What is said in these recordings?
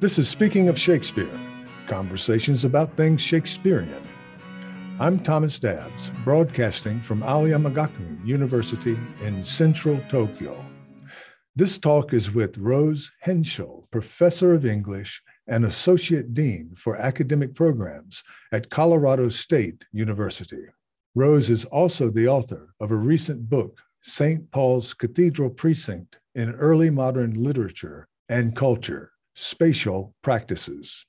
This is Speaking of Shakespeare, conversations about things Shakespearean. I'm Thomas Dabbs, broadcasting from Aoyama Gakuen University in central Tokyo. This talk is with Roze Hentschell, professor of English and associate dean for academic programs at Colorado State University. Rose is also the author of a recent book, St. Paul's Cathedral Precinct in Early Modern Literature and Culture Spatial Practices.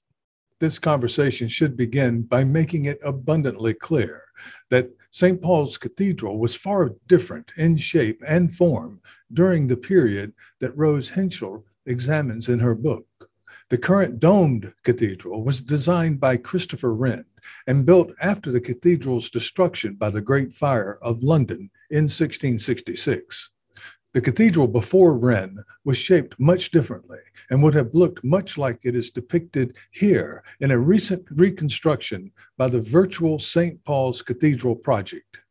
This conversation should begin by making it abundantly clear that St. Paul's Cathedral was far different in shape and form during the period that Roze Hentschell examines in her book. The current domed cathedral was designed by Christopher Wren and built after the cathedral's destruction by the Great Fire of London in 1666. The cathedral before Wren was shaped much differently and would have looked much like it is depicted here in a recent reconstruction by the virtual St. Paul's Cathedral project.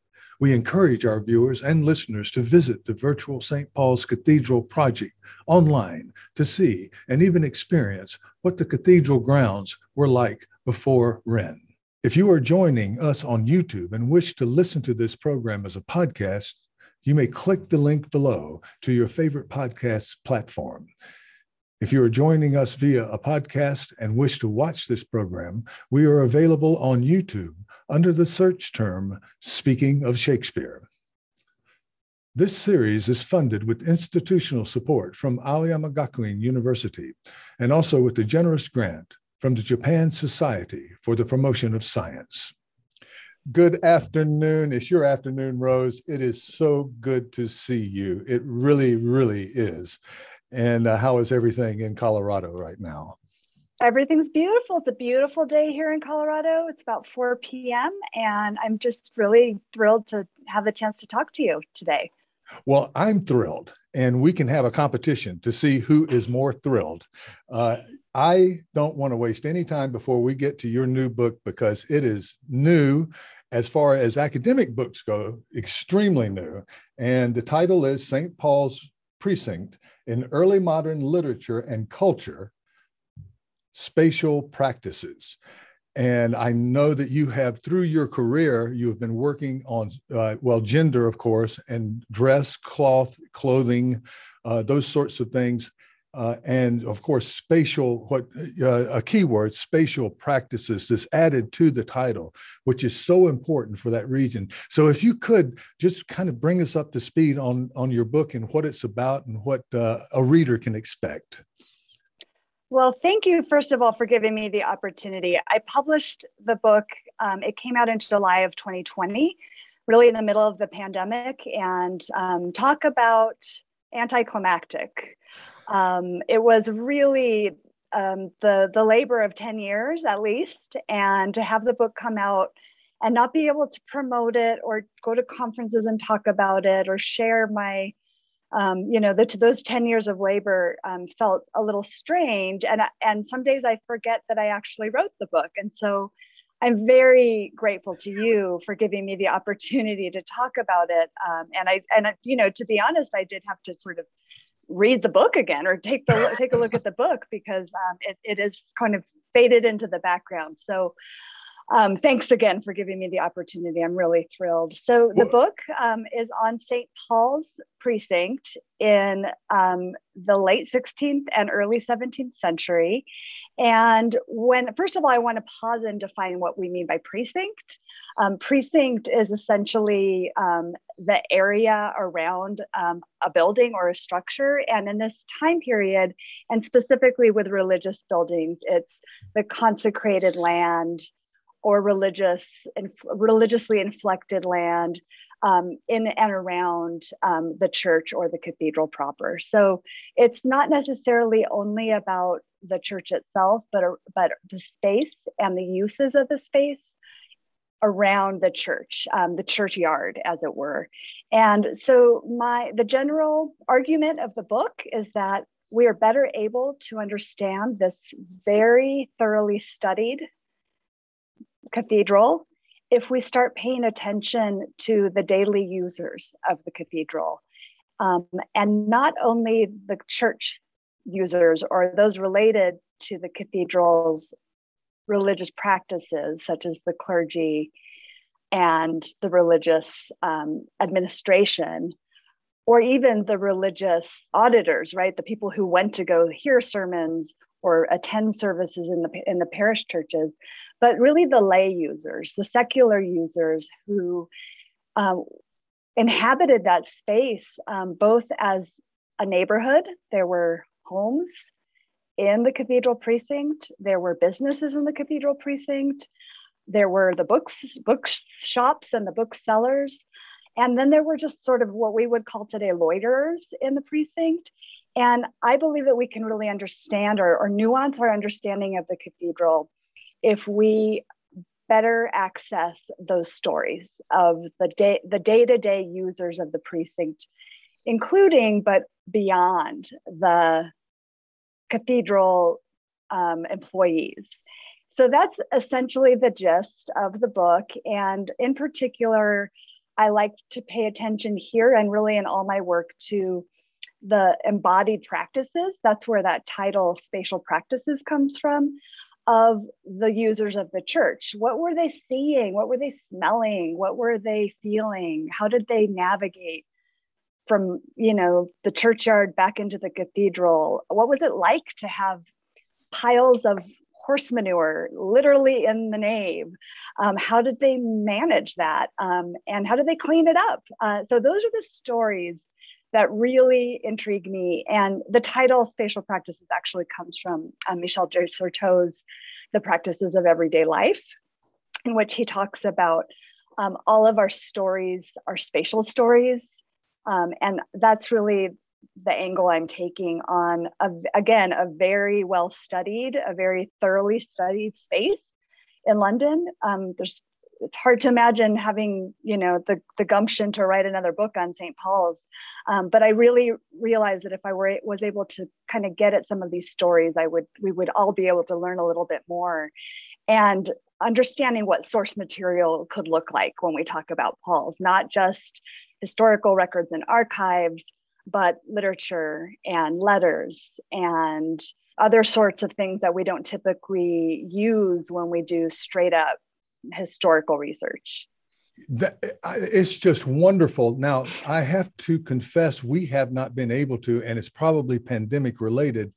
We encourage our viewers and listeners to visit the virtual St. Paul's Cathedral project online to see and even experience what the cathedral grounds were like before Wren. If you are joining us on YouTube and wish to listen to this program as a podcast, you may click the link below to your favorite podcast platform. If you are joining us via a podcast and wish to watch this program, we are available on YouTube under the search term Speaking of Shakespeare. This series is funded with institutional support from Aoyama Gakuen University and also with a generous grant from the Japan Society for the Promotion of Science. Good afternoon. It's your afternoon, Rose. It is so good to see you. It really, really is. And uh, how is everything in Colorado right now? Everything's beautiful. It's a beautiful day here in Colorado. It's about 4 p.m. And I'm just really thrilled to have the chance to talk to you today. Well, I'm thrilled, and we can have a competition to see who is more thrilled. Uh, I don't want to waste any time before we get to your new book because it is new as far as academic books go, extremely new. And the title is St. Paul's Precinct in Early Modern Literature and Culture Spatial Practices. And I know that you have, through your career, you have been working on, uh, well, gender, of course, and dress, cloth, clothing, uh, those sorts of things. Uh, and of course, spatial, what uh, a keyword, spatial practices, this added to the title, which is so important for that region. So, if you could just kind of bring us up to speed on on your book and what it's about and what uh, a reader can expect. Well, thank you, first of all, for giving me the opportunity. I published the book, um, it came out in July of 2020, really in the middle of the pandemic, and um, talk about anticlimactic. Um, it was really um, the, the labor of 10 years at least, and to have the book come out and not be able to promote it or go to conferences and talk about it or share my um, you know, the, those 10 years of labor um, felt a little strange. And, and some days I forget that I actually wrote the book. And so I'm very grateful to you for giving me the opportunity to talk about it. Um, and I, and you know, to be honest, I did have to sort of read the book again or take the take a look at the book because um, it, it is kind of faded into the background. So um, thanks again for giving me the opportunity. I'm really thrilled. So the book um, is on St. Paul's precinct in um, the late 16th and early 17th century. And when, first of all, I want to pause and define what we mean by precinct. Um, precinct is essentially um, the area around um, a building or a structure. And in this time period, and specifically with religious buildings, it's the consecrated land, or religious and religiously inflected land um, in and around um, the church or the cathedral proper. So it's not necessarily only about the church itself, but but the space and the uses of the space around the church, um, the churchyard, as it were. And so my the general argument of the book is that we are better able to understand this very thoroughly studied cathedral if we start paying attention to the daily users of the cathedral um, and not only the church users or those related to the cathedral's religious practices, such as the clergy and the religious um, administration, or even the religious auditors, right? The people who went to go hear sermons or attend services in the in the parish churches, but really the lay users, the secular users who um, inhabited that space um, both as a neighborhood. There were homes in the cathedral precinct. There were businesses in the cathedral precinct. There were the books, bookshops and the booksellers. And then there were just sort of what we would call today loiterers in the precinct. And I believe that we can really understand or, or nuance our understanding of the cathedral if we better access those stories of the day the day-to-day users of the precinct including but beyond the cathedral um, employees so that's essentially the gist of the book and in particular i like to pay attention here and really in all my work to the embodied practices that's where that title spatial practices comes from of the users of the church. What were they seeing? What were they smelling? What were they feeling? How did they navigate from, you know, the churchyard back into the cathedral? What was it like to have piles of horse manure literally in the nave? Um, how did they manage that? Um, and how did they clean it up? Uh, so those are the stories that really intrigue me. And the title Spatial Practices actually comes from uh, Michel de Certeau's The Practices of Everyday Life, in which he talks about um, all of our stories are spatial stories. Um, and that's really the angle I'm taking on, a, again, a very well studied, a very thoroughly studied space in London. Um, there's it's hard to imagine having you know the, the gumption to write another book on st paul's um, but i really realized that if i were was able to kind of get at some of these stories i would we would all be able to learn a little bit more and understanding what source material could look like when we talk about paul's not just historical records and archives but literature and letters and other sorts of things that we don't typically use when we do straight up historical research. That, it's just wonderful. Now, I have to confess, we have not been able to, and it's probably pandemic related,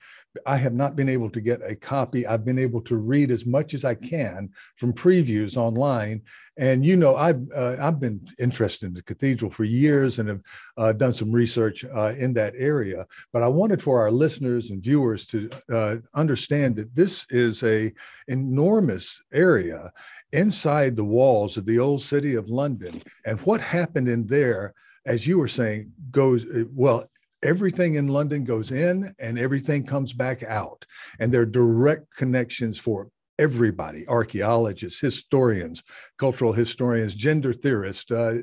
I have not been able to get a copy. I've been able to read as much as I can from previews online. And you know, I've uh, I've been interested in the cathedral for years and have uh, done some research uh, in that area. But I wanted for our listeners and viewers to uh, understand that this is a enormous area inside the walls of the old city of London, and what happened in there as you were saying, goes well everything in London goes in and everything comes back out. And there are direct connections for everybody archaeologists, historians, cultural historians, gender theorists. Uh,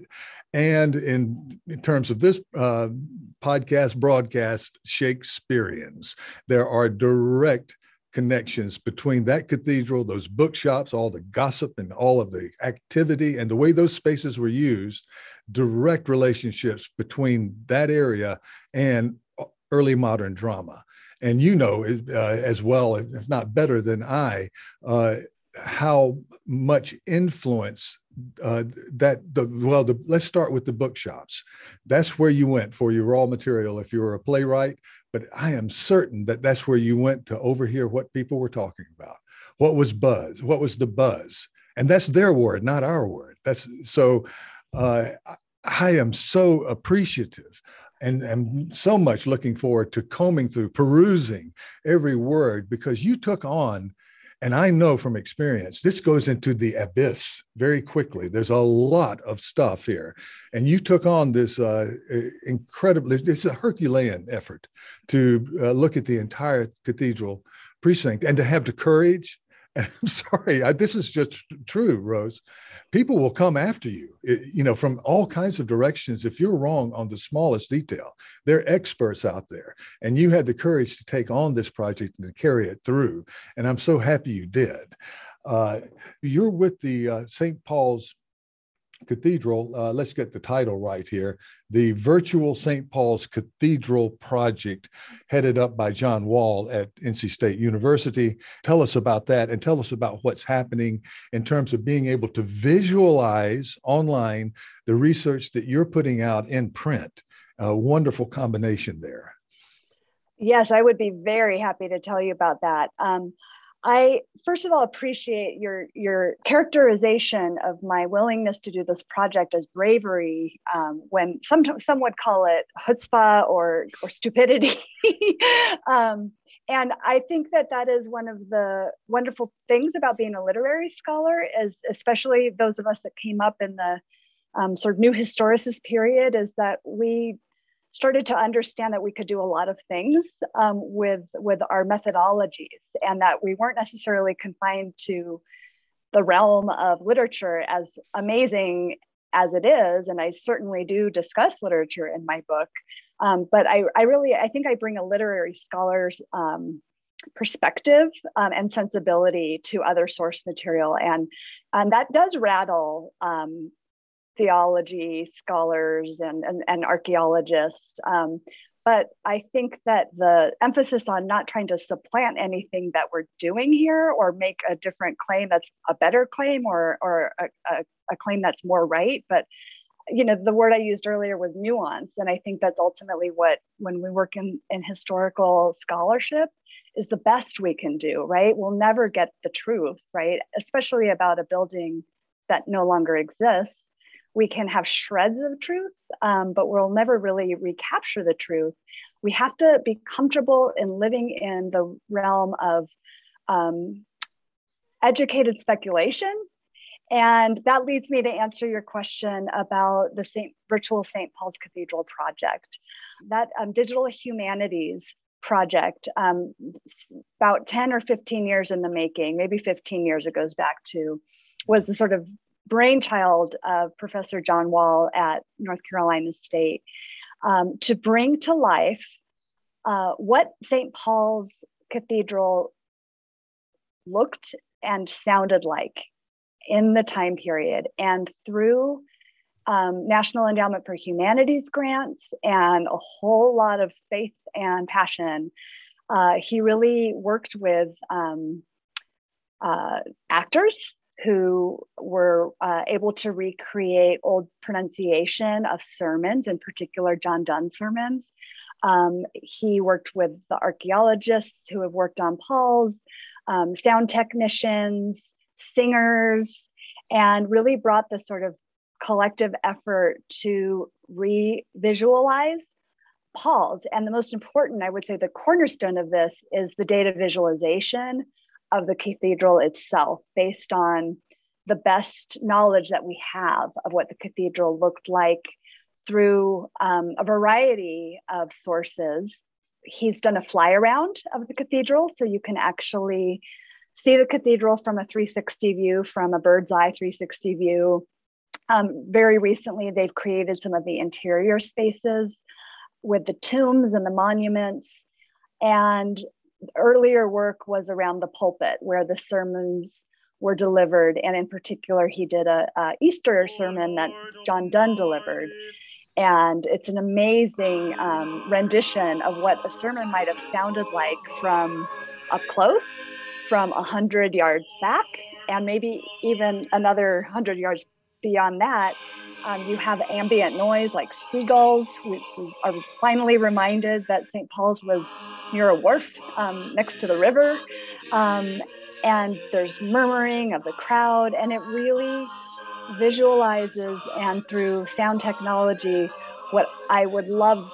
and in, in, terms of this uh, podcast broadcast, Shakespeareans, there are direct connections between that cathedral, those bookshops, all the gossip and all of the activity and the way those spaces were used direct relationships between that area and early modern drama. And you know uh, as well, if not better than I, uh, how much influence uh, that the well the, let's start with the bookshops that's where you went for your raw material if you were a playwright but i am certain that that's where you went to overhear what people were talking about. What was buzz? What was the buzz? And that's their word not our word. That's so uh, I am so appreciative and am so much looking forward to combing through, perusing every word because you took on, and I know from experience, this goes into the abyss very quickly. There's a lot of stuff here. And you took on this uh, incredibly, it's a Herculean effort to uh, look at the entire cathedral precinct and to have the courage I'm sorry, I, this is just true, Rose. People will come after you, you know, from all kinds of directions if you're wrong on the smallest detail. They're experts out there, and you had the courage to take on this project and carry it through. And I'm so happy you did. Uh, you're with the uh, St. Paul's cathedral, uh, let's get the title right here the Virtual St. Paul's Cathedral Project, headed up by John Wall at NC State University. Tell us about that and tell us about what's happening in terms of being able to visualize online the research that you're putting out in print. A wonderful combination there. Yes, I would be very happy to tell you about that. Um, I first of all appreciate your your characterization of my willingness to do this project as bravery, um, when some some would call it chutzpah or or stupidity. um, and I think that that is one of the wonderful things about being a literary scholar, is especially those of us that came up in the um, sort of new historicist period, is that we started to understand that we could do a lot of things um, with with our methodologies and that we weren't necessarily confined to the realm of literature as amazing as it is and i certainly do discuss literature in my book um, but I, I really i think i bring a literary scholar's um, perspective um, and sensibility to other source material. And and that does rattle um, theology scholars and, and, and archaeologists. Um, but I think that the emphasis on not trying to supplant anything that we're doing here or make a different claim that's a better claim or, or a, a, a claim that's more right, but you know the word i used earlier was nuance. And i think that's ultimately what when we work in, in historical scholarship is the best we can do right? We'll never get the truth right? Especially about a building that no longer exists we can have shreds of truth, um, but we'll never really recapture the truth. We have to be comfortable in living in the realm of um, educated speculation. And that leads me to answer your question about the Saint, virtual St. Paul's Cathedral project. That um, digital humanities project, um, about 10 or 15 years in the making, maybe 15 years it goes back to, was the sort of brainchild of Professor John Wall at North Carolina State um, to bring to life uh, what St. Paul's Cathedral looked and sounded like in the time period. And through um, National Endowment for Humanities grants and a whole lot of faith and passion, uh, he really worked with um, uh, actors who were uh, able to recreate old pronunciation of sermons, in particular John Donne sermons. Um, he worked with the archaeologists who have worked on Paul's, um, sound technicians, singers, and really brought this sort of collective effort to re-visualize Paul's. And the most important, I would say, the cornerstone of this is the data visualization of the cathedral itself based on the best knowledge that we have of what the cathedral looked like through um, a variety of sources. He's done a fly around of the cathedral, so you can actually see the cathedral from a 360 view, from a bird's eye 360 view. Um, very recently, they've created some of the interior spaces with the tombs and the monuments. And earlier work was around the pulpit where the sermons were delivered. And in particular he did a, a easter sermon that john donne delivered. And it's an amazing um, rendition of what a sermon might have sounded like from up close from a 100 yards back and maybe even another 100 yards beyond that um, you have ambient noise like seagulls. We, we, are finally reminded that St. Paul's was near a wharf um, next to the river. Um, and there's murmuring of the crowd, and it really visualizes and through sound technology what I would love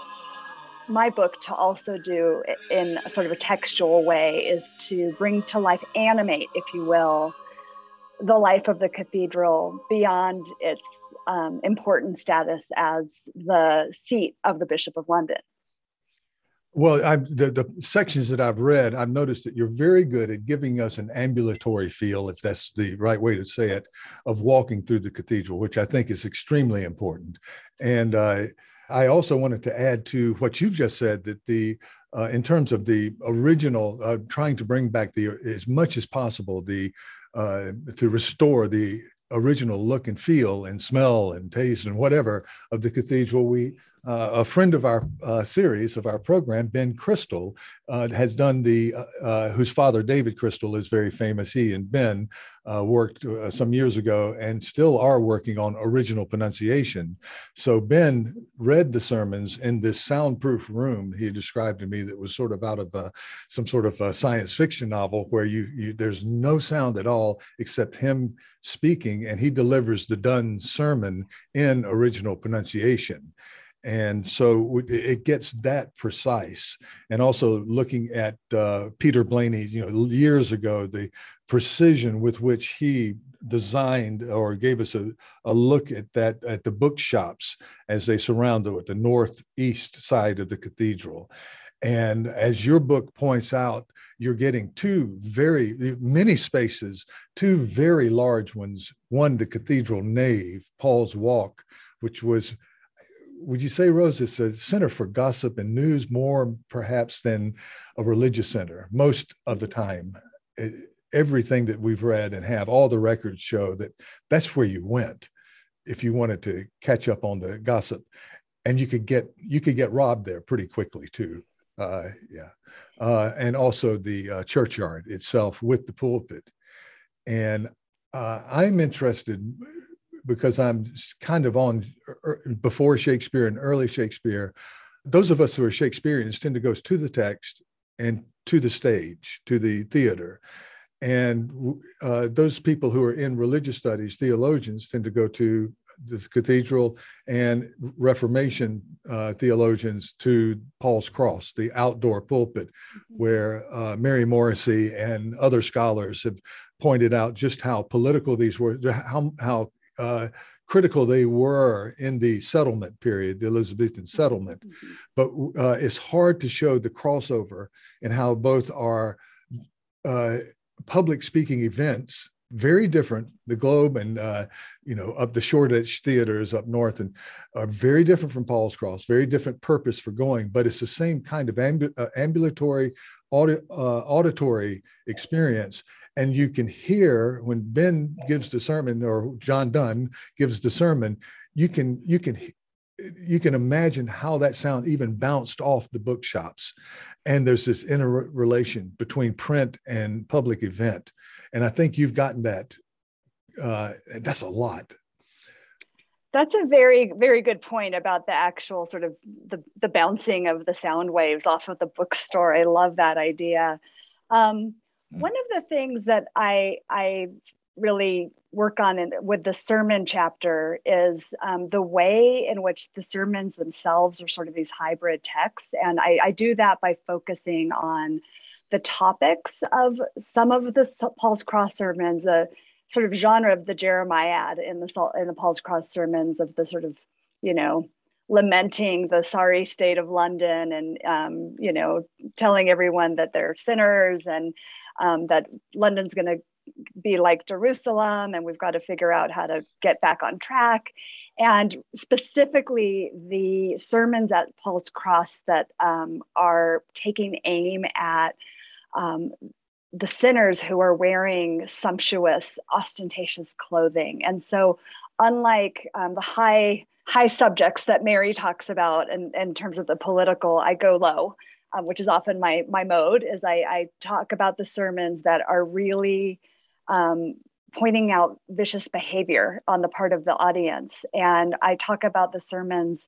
my book to also do in a sort of a textual way is to bring to life, animate, if you will, the life of the cathedral beyond its um, important status as the seat of the Bishop of London. Well, i the, the sections that I've read, I've noticed that you're very good at giving us an ambulatory feel, if that's the right way to say it, of walking through the cathedral, which I think is extremely important. And uh, I also wanted to add to what you've just said that the uh, in terms of the original, uh, trying to bring back the as much as possible the uh, to restore the original look and feel and smell and taste and whatever of the cathedral, we uh, a friend of our uh, series of our program, Ben Crystal, uh, has Donne the uh, uh, whose father David Crystal is very famous. He and Ben uh, worked some years ago and still are working on original pronunciation. So Ben read the sermons in this soundproof room. He described to me that was sort of out of some sort of a science fiction novel where you, you there's no sound at all except him speaking, and he delivers the done sermon in original pronunciation and so it gets that precise. And also looking at uh, Peter Blayney you know years ago the precision with which he designed or gave us a, a look at that at the bookshops as they surround the, the northeast side of the cathedral. And as your book points out you're getting two very many spaces two very large ones. One the cathedral nave paul's walk which was would you say, Rose, it's a center for gossip and news more perhaps than a religious center most of the time? It, everything that we've read and have, all the records show that that's where you went if you wanted to catch up on the gossip, and you could get you could get robbed there pretty quickly too. Uh, yeah, uh, and also the uh, churchyard itself with the pulpit, and uh, I'm interested because I'm kind of on er, er, before Shakespeare and early Shakespeare. Those of us who are Shakespeareans tend to go to the text and to the stage, to the theater. And uh, those people who are in religious studies, theologians, tend to go to the cathedral and Reformation uh, theologians to Paul's Cross, the outdoor pulpit, mm-hmm. where uh, Mary Morrissey and other scholars have pointed out just how political these were, how, how uh, critical they were in the settlement period, the Elizabethan settlement. Mm-hmm. But uh, it's hard to show the crossover and how both are uh, public speaking events very different. The Globe and uh, you know up the Shoreditch theaters up north and are very different from Paul's Cross. Very different purpose for going, but it's the same kind of ambu- uh, ambulatory audi- uh, auditory experience and you can hear when ben gives the sermon or john Donne gives the sermon you can you can you can imagine how that sound even bounced off the bookshops. And there's this interrelation between print and public event. And i think you've gotten that uh, that's a lot. That's a very very good point about the actual sort of the, the bouncing of the sound waves off of the bookstore. I love that idea. Um, one of the things that I I really work on in, with the sermon chapter is um, the way in which the sermons themselves are sort of these hybrid texts, and I, I do that by focusing on the topics of some of the Paul's Cross sermons, a sort of genre of the Jeremiad in the in the Paul's Cross sermons of the sort of you know lamenting the sorry state of London and um, you know telling everyone that they're sinners and um, that London's going to be like Jerusalem and we've got to figure out how to get back on track. And specifically, the sermons at Paul's Cross that um, are taking aim at um, the sinners who are wearing sumptuous, ostentatious clothing. And so, unlike um, the high high subjects that Mary talks about in, in terms of the political, I go low um, which is often my my mode, is I, I talk about the sermons that are really um, pointing out vicious behavior on the part of the audience, and I talk about the sermons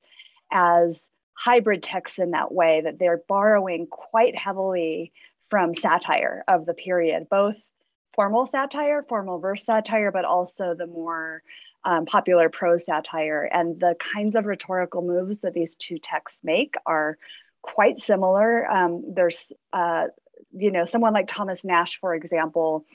as hybrid texts in that way that they're borrowing quite heavily from satire of the period, both formal satire, formal verse satire, but also the more um, popular prose satire. And the kinds of rhetorical moves that these two texts make are quite similar. Um, there's, uh, you know, someone like Thomas Nashe, for example,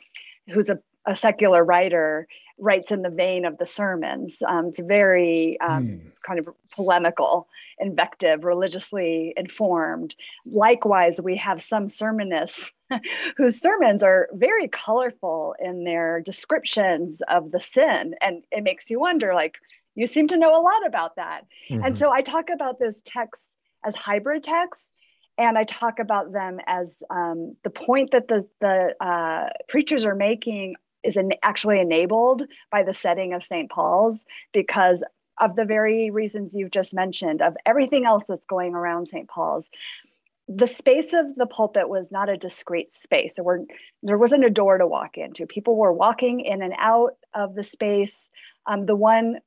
who's a, a, secular writer, writes in the vein of the sermons. Um, it's very um, mm. kind of polemical, invective, religiously informed. Likewise, we have some sermonists whose sermons are very colorful in their descriptions of the sin. And it makes you wonder, like, you seem to know a lot about that. Mm-hmm. And so I talk about those texts as hybrid texts and I talk about them as um, the point that the the uh, preachers are making is actually enabled by the setting of St. Paul's because of the very reasons you've just mentioned, of everything else that's going around St. Paul's. The space of the pulpit was not a discrete space. There, were, there wasn't a door to walk into. People were walking in and out of the space. Um, the one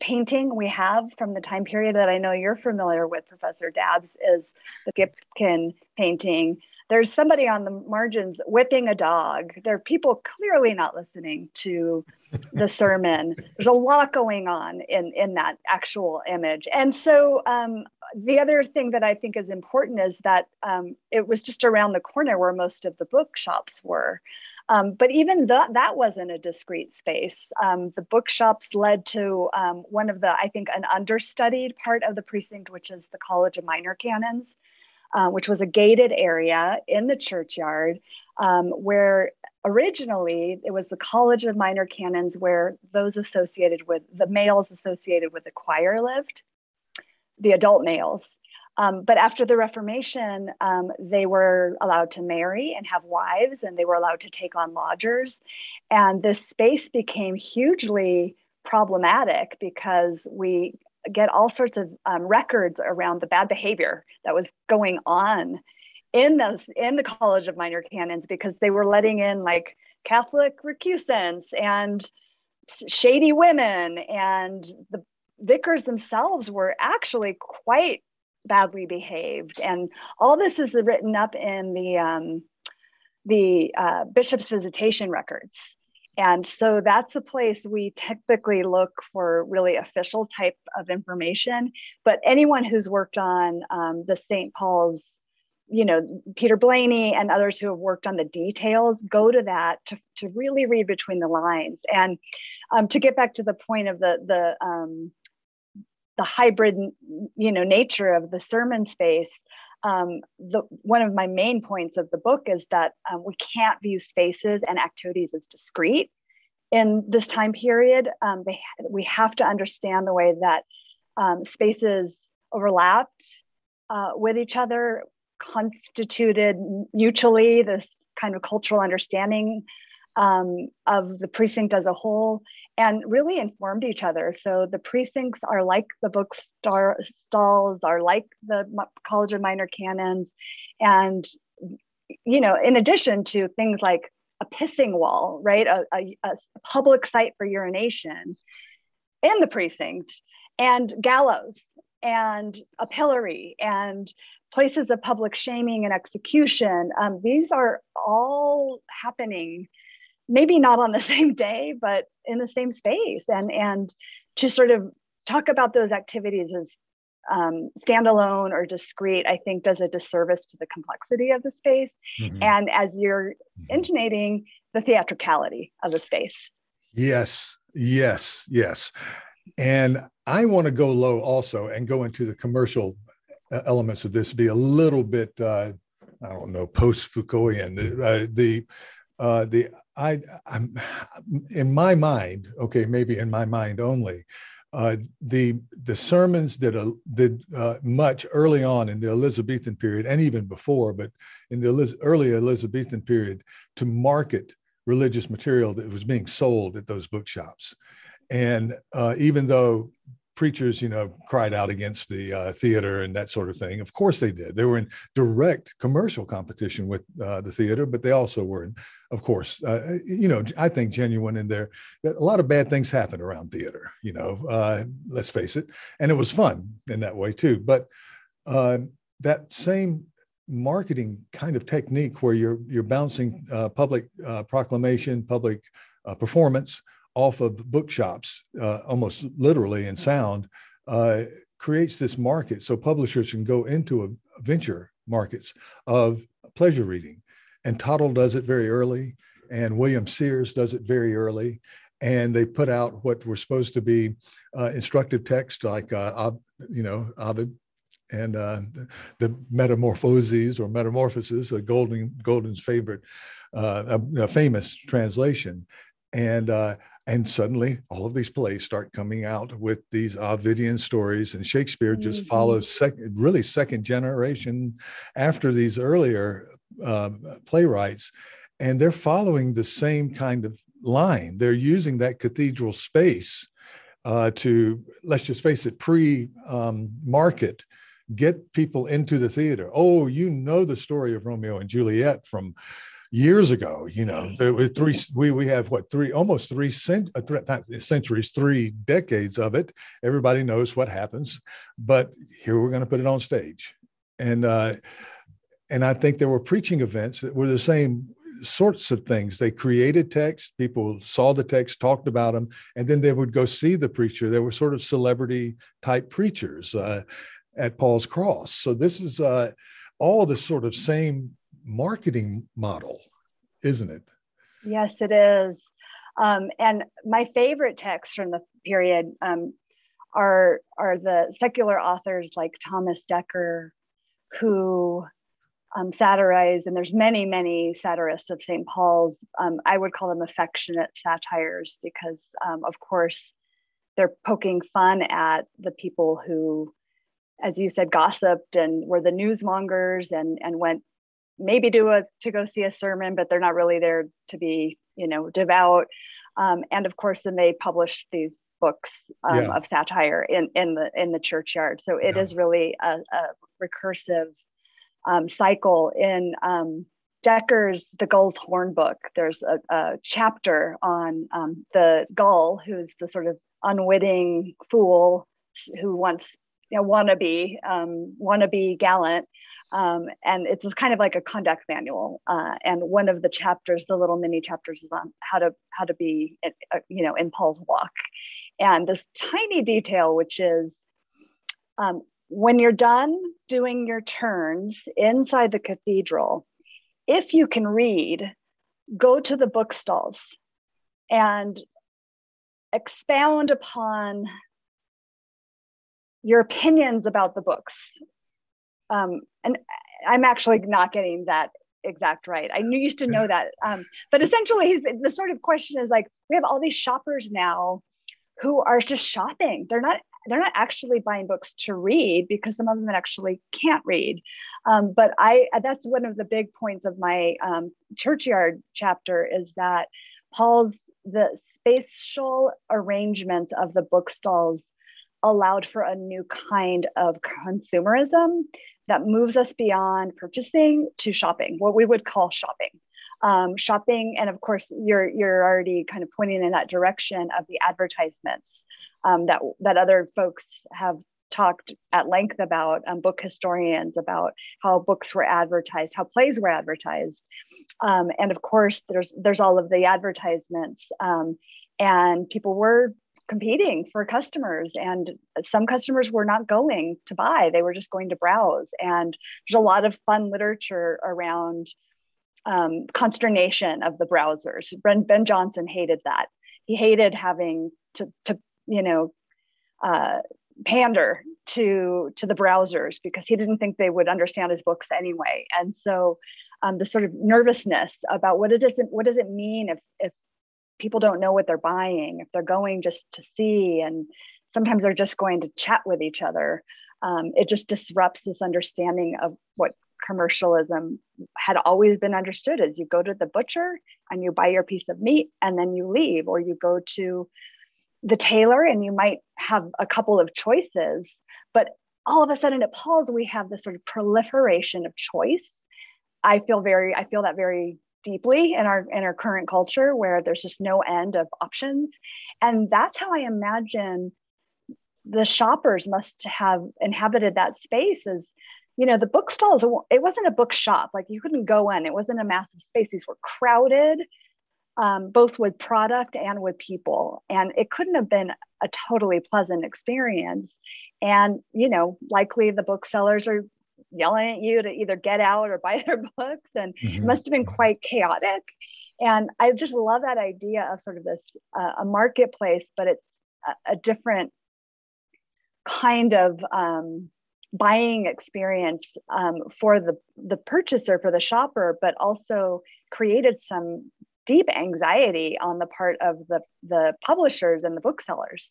painting we have from the time period that I know you're familiar with, Professor Dabbs, is the Gipkyn painting there's somebody on the margins whipping a dog. There are people clearly not listening to the sermon. There's a lot going on in, in that actual image. And so um, the other thing that I think is important is that um, it was just around the corner where most of the bookshops were. Um, but even th- that wasn't a discrete space. Um, the bookshops led to um, one of the, I think, an understudied part of the precinct, which is the College of Minor Canons uh, which was a gated area in the churchyard um, where originally it was the College of Minor Canons where those associated with the males associated with the choir lived, the adult males. Um, but after the Reformation, um, they were allowed to marry and have wives, and they were allowed to take on lodgers. And this space became hugely problematic because we get all sorts of um, records around the bad behavior that was going on in those in the College of Minor Canons because they were letting in like Catholic recusants and shady women and the vicars themselves were actually quite badly behaved and all this is written up in the um, the uh, bishop's visitation records and so that's a place we typically look for really official type of information. But anyone who's worked on um, the St. Paul's, you know, Peter Blayney and others who have worked on the details, go to that to, to really read between the lines. And um, to get back to the point of the, the, um, the hybrid, you know, nature of the sermon space, um, the, one of my main points of the book is that um, we can't view spaces and activities as discrete in this time period. Um, they, we have to understand the way that um, spaces overlapped uh, with each other, constituted mutually this kind of cultural understanding um, of the precinct as a whole and really informed each other. So the precincts are like the book star, stalls, are like the College of Minor Canons. And, you know, in addition to things like a pissing wall, right? A, a, a public site for urination in the precinct and gallows and a pillory and places of public shaming and execution. Um, these are all happening maybe not on the same day, but in the same space. And and to sort of talk about those activities as um, standalone or discrete, I think does a disservice to the complexity of the space. Mm-hmm. And as you're mm-hmm. intonating, the theatricality of the space. Yes, yes, yes. And I want to go low also and go into the commercial uh, elements of this, be a little bit, uh, I don't know, post Foucaultian. Uh, the uh, the I I'm in my mind, okay, maybe in my mind only. Uh, the the sermons did a, did uh, much early on in the Elizabethan period and even before, but in the Eliz- early Elizabethan period to market religious material that was being sold at those bookshops. And uh, even though preachers, you know, cried out against the uh, theater and that sort of thing. Of course they did. They were in direct commercial competition with uh, the theater, but they also were, in, of course, uh, you know, I think genuine in there. A lot of bad things happened around theater, you know, uh, let's face it. And it was fun in that way too. But uh, that same marketing kind of technique where you're you're bouncing uh, public proclamation, public performance off of bookshops, uh, almost literally in sound, uh, creates this market so publishers can go into a venture markets of pleasure reading. And Tottel does it very early, and William Seres does it very early. And they put out what were supposed to be uh, instructive texts like, uh, you know, Ovid and uh, the metamorphoses or metamorphoses, a Golding Golding's favorite, uh, a, a, famous translation, and uh, and suddenly all of these plays start coming out with these Ovidian stories and Shakespeare just mm-hmm. follows second, really second generation after these earlier uh, playwrights and they're following the same kind of line. They're using that cathedral space uh, to, let's just face it, pre um, market, get people into the theater. Oh, you know the story of Romeo and Juliet from years ago. You know, three. We we have what three, almost three cent, uh, centuries, three decades of it. Everybody knows what happens, but here we're going to put it on stage, and uh, and I think there were preaching events that were the same sorts of things. They created text, people saw the text, talked about them, and then they would go see the preacher. They were sort of celebrity type preachers uh, at Paul's Cross. So this is uh, all the sort of same marketing model, isn't it? Yes, it is. Um, and my favorite texts from the period um, are are the secular authors like Thomas Dekker, who um, satirize, and there's many, many satirists of St. Paul's. Um, I would call them affectionate satires because, um, of course, they're poking fun at the people who, as you said, gossiped and were the newsmongers and and went maybe do a to go see a sermon, but they're not really there to be, you know, devout. Um, and of course, then they publish these books um, yeah. of satire in in the in the churchyard. So it yeah. is really a, a recursive um, cycle in um, Dekker's The Gull's Horn book. There's a, a chapter on um, the gull, who's the sort of unwitting fool who wants, you know, wannabe, um, wannabe gallant. Um, and it's kind of like a conduct manual. Uh, and one of the chapters, the little mini chapters, is on how to how to be, uh, you know, in Paul's walk. And this tiny detail, which is um, when you're done doing your turns inside the cathedral, if you can read, go to the bookstalls and expound upon your opinions about the books. Um, and I'm actually not getting that exact right. I used to know that. Um, but essentially, the sort of question is like, we have all these shoppers now who are just shopping. They're not they're not actually buying books to read because some of them actually can't read. Um, but I that's one of the big points of my um, churchyard chapter is that Paul's the spatial arrangements of the bookstalls allowed for a new kind of consumerism that moves us beyond purchasing to shopping, what we would call shopping. Um, shopping, and of course, you're you're already kind of pointing in that direction of the advertisements um, that that other folks have talked at length about um, book historians about how books were advertised how plays were advertised um, and of course there's there's all of the advertisements um, and people were competing for customers and some customers were not going to buy they were just going to browse. And there's a lot of fun literature around um, consternation of the browsers. Ben, ben Jonson hated that. He hated having to, to you know, uh, pander to to the browsers because he didn't think they would understand his books anyway. And so um, the sort of nervousness about what it doesn't what does it mean if if people don't know what they're buying, if they're going just to see, and sometimes they're just going to chat with each other. Um, it just disrupts this understanding of what commercialism had always been understood as you go to the butcher and you buy your piece of meat and then you leave or you go to the tailor and you might have a couple of choices but all of a sudden at paul's we have this sort of proliferation of choice i feel very i feel that very deeply in our in our current culture where there's just no end of options and that's how i imagine the shoppers must have inhabited that space as you know the bookstalls it wasn't a bookshop like you couldn't go in it wasn't a massive space these were crowded um, both with product and with people. And it couldn't have been a totally pleasant experience. And, you know, likely the booksellers are yelling at you to either get out or buy their books. And mm-hmm. it must have been quite chaotic. And I just love that idea of sort of this uh, a marketplace, but it's a, a different kind of um, buying experience um, for the the purchaser for the shopper but also created some deep anxiety on the part of the the publishers and the booksellers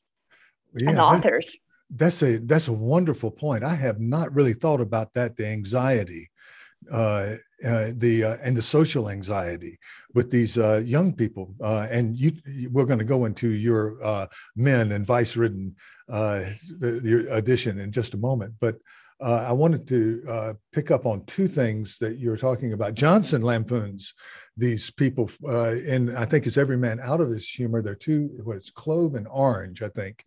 yeah, and the authors. That's a that's a wonderful point. I have not really thought about that the anxiety uh, uh, the uh, and the social anxiety with these uh, young people. Uh, and you, we're going to go into your uh, men and vice ridden your addition in just a moment. But I wanted to pick up on two things that you're talking about. Jonson lampoons these people, and I think it's every man out of his humor. They're two, what's clove and orange, I think,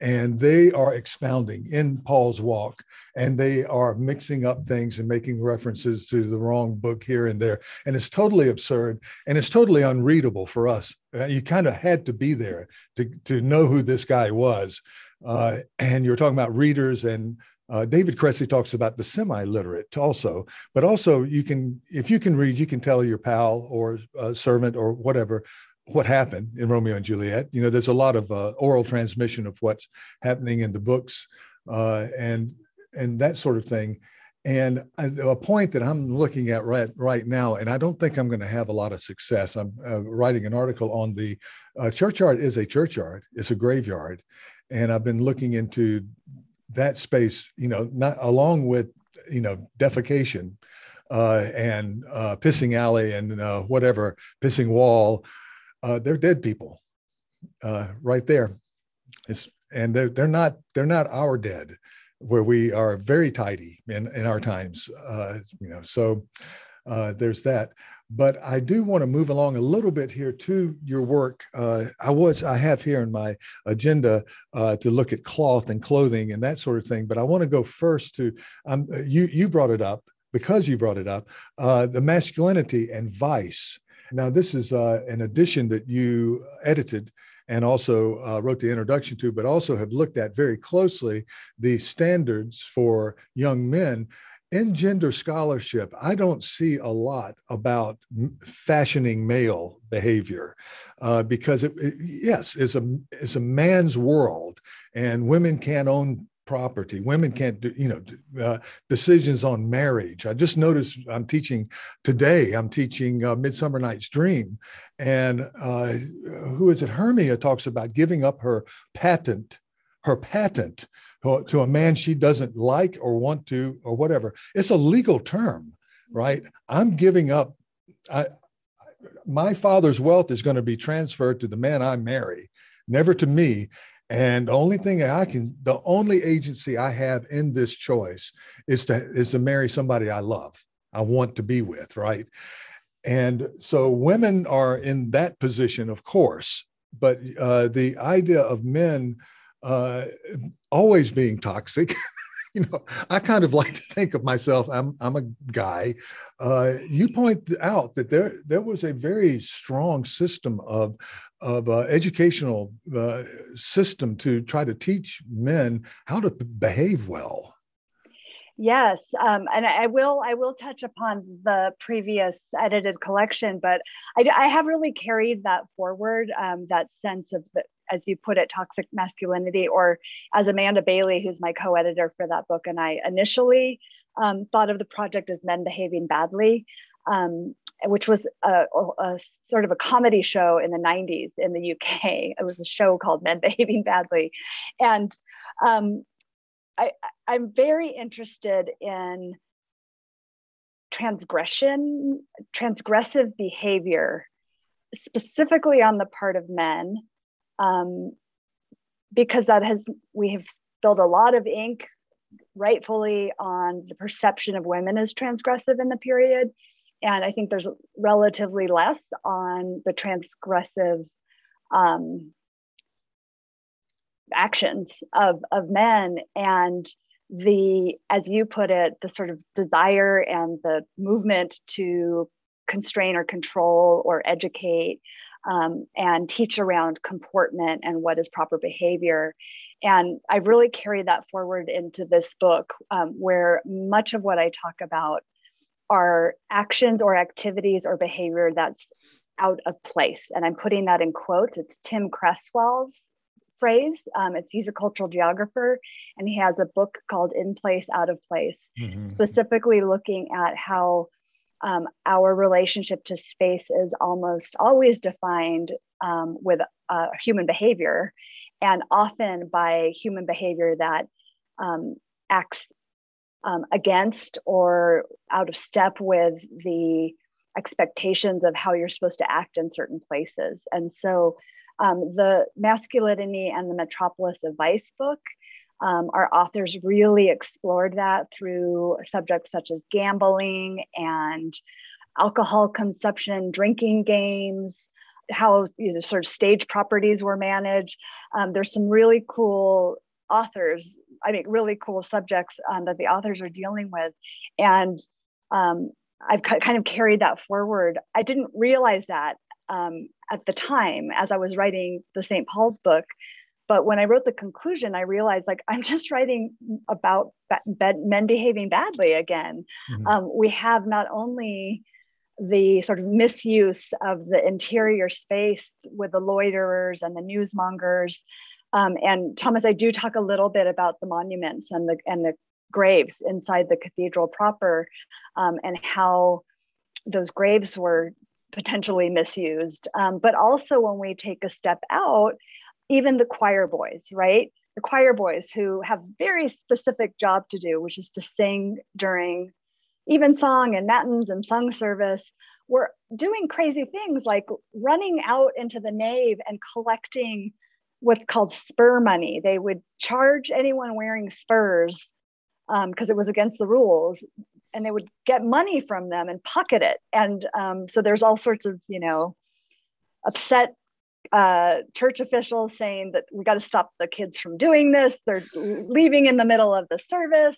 and they are expounding in Paul's walk and they are mixing up things and making references to the wrong book here and there. And it's totally absurd and it's totally unreadable for us. Uh, you kind of had to be there to, to know who this guy was. Uh, and you're talking about readers and uh, David Cressy talks about the semi-literate also, but also you can, if you can read, you can tell your pal or servant or whatever what happened in Romeo and Juliet. You know, there's a lot of uh, oral transmission of what's happening in the books uh, and and that sort of thing. And a point that I'm looking at right right now, and I don't think I'm going to have a lot of success. I'm uh, writing an article on the uh, churchyard is a churchyard. It's a graveyard, and I've been looking into that space. You know, not along with you know defecation uh, and uh, pissing alley and uh, whatever pissing wall uh, they're dead people uh, right there. It's, and they're, they're not they're not our dead, where we are very tidy in, in our times. Uh, you know, so uh, there's that. But I do want to move along a little bit here to your work. Uh, I was I have here in my agenda uh, to look at cloth and clothing and that sort of thing. But I want to go first to um, you. You brought it up because you brought it up uh, the masculinity and vice now, this is uh, an edition that you edited and also uh, wrote the introduction to, but also have looked at very closely the standards for young men. In gender scholarship, I don't see a lot about fashioning male behavior uh, because, it, it, yes, it's a, it's a man's world and women can't own property. Women can't do, you know, uh, decisions on marriage. I just noticed I'm teaching today, I'm teaching uh, Midsummer Night's Dream. And uh, who is it? Hermia talks about giving up her patent, her patent to a man she doesn't like or want to or whatever. It's a legal term, right? I'm giving up. I, my father's wealth is going to be transferred to the man I marry, never to me. And the only thing I can, the only agency I have in this choice is to is to marry somebody I love, I want to be with, right? And so women are in that position, of course, but uh, the idea of men uh, always being toxic you know, I kind of like to think of myself. I'm I'm a guy. Uh, you point out that there there was a very strong system of of uh, educational uh, system to try to teach men how to behave well. Yes, um, and I will I will touch upon the previous edited collection, but I, I have really carried that forward. Um, that sense of the as you put it, toxic masculinity, or as Amanda Bailey, who's my co editor for that book, and I initially um, thought of the project as Men Behaving Badly. Um, which was a, a, sort of a comedy show in the 90s in the UK. It was a show called Men Behaving Badly. And um, I, I'm very interested in transgression, transgressive behavior, specifically on the part of men, um, because that has we have spilled a lot of ink rightfully on the perception of women as transgressive in the period. And i think there's relatively less on the transgressive um, actions of of men. And the as you put it the sort of desire and the movement to constrain or control or educate um, and teach around comportment and what is proper behavior. And I really carry that forward into this book, um, where much of what I talk about are actions or activities or behavior that's out of place. And I'm putting that in quotes. It's Tim Cresswell's phrase. Um, it's he's a cultural geographer, and he has a book called "In Place, Out of Place," mm-hmm. specifically looking at how um, our relationship to space is almost always defined um, with uh, human behavior, and often by human behavior that um, acts um, against or out of step with the expectations of how you're supposed to act in certain places. And so um, the Masculinity and the Metropolis of Vice book, um, our authors really explored that through subjects such as gambling and alcohol consumption, drinking games, how you know, sort of stage properties were managed. Um, there's some really cool authors, I mean, really cool subjects um, that the authors are dealing with. And um, I've kind of carried that forward. I didn't realize that um, at the time as I was writing the St. Paul's book. But when I wrote the conclusion, I realized like I'm just writing about men behaving badly again. Mm-hmm. Um, we have not only the sort of misuse of the interior space with the loiterers and the newsmongers. Um, and Thomas, I do talk a little bit about the monuments and the and the graves inside the cathedral proper, um, and how those graves were potentially misused. Um, but also when we take a step out, even the choir boys, right? The choir boys who have very specific job to do, which is to sing during evensong and matins and sung service were doing crazy things like running out into the nave and collecting what's called spur money. They would charge anyone wearing spurs because um, it was against the rules, and they would get money from them and pocket it. And um, so there's all sorts of you know upset uh, church officials saying that we got to stop the kids from doing this. They're leaving in the middle of the service.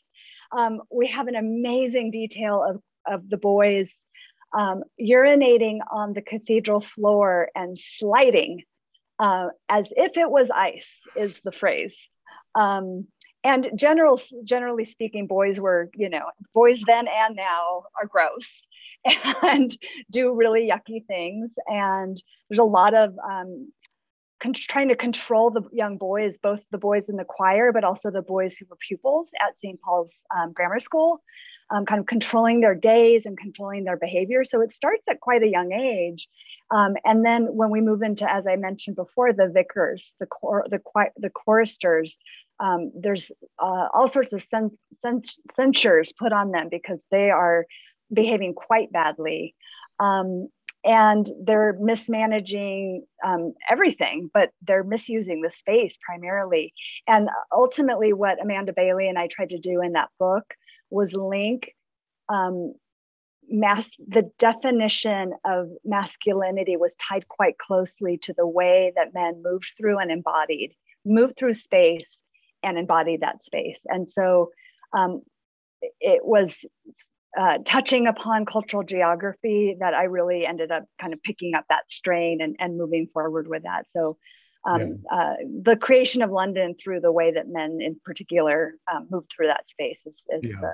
Um, we have an amazing detail of, of the boys um, urinating on the cathedral floor and sliding uh, as if it was ice, is the phrase. Um, and general, generally speaking, boys were, you know, boys then and now are gross and do really yucky things. And there's a lot of um, con- trying to control the young boys, both the boys in the choir, but also the boys who were pupils at St. Paul's um, Grammar School, um, kind of controlling their days and controlling their behavior. So it starts at quite a young age. Um, and then when we move into, as I mentioned before, the vicars, the cor- the, the choristers, um, there's uh, all sorts of cens- cens- censures put on them because they are behaving quite badly. Um, and they're mismanaging um, everything, but they're misusing the space primarily. And ultimately, what Amanda Bailey and I tried to do in that book was link um, the definition of masculinity was tied quite closely to the way that men moved through and embodied, moved through space and embodied that space. And so um, it was uh, touching upon cultural geography that I really ended up kind of picking up that strain and, and moving forward with that. So um, yeah. uh, the creation of London through the way that men in particular um, moved through that space is, is yeah. the,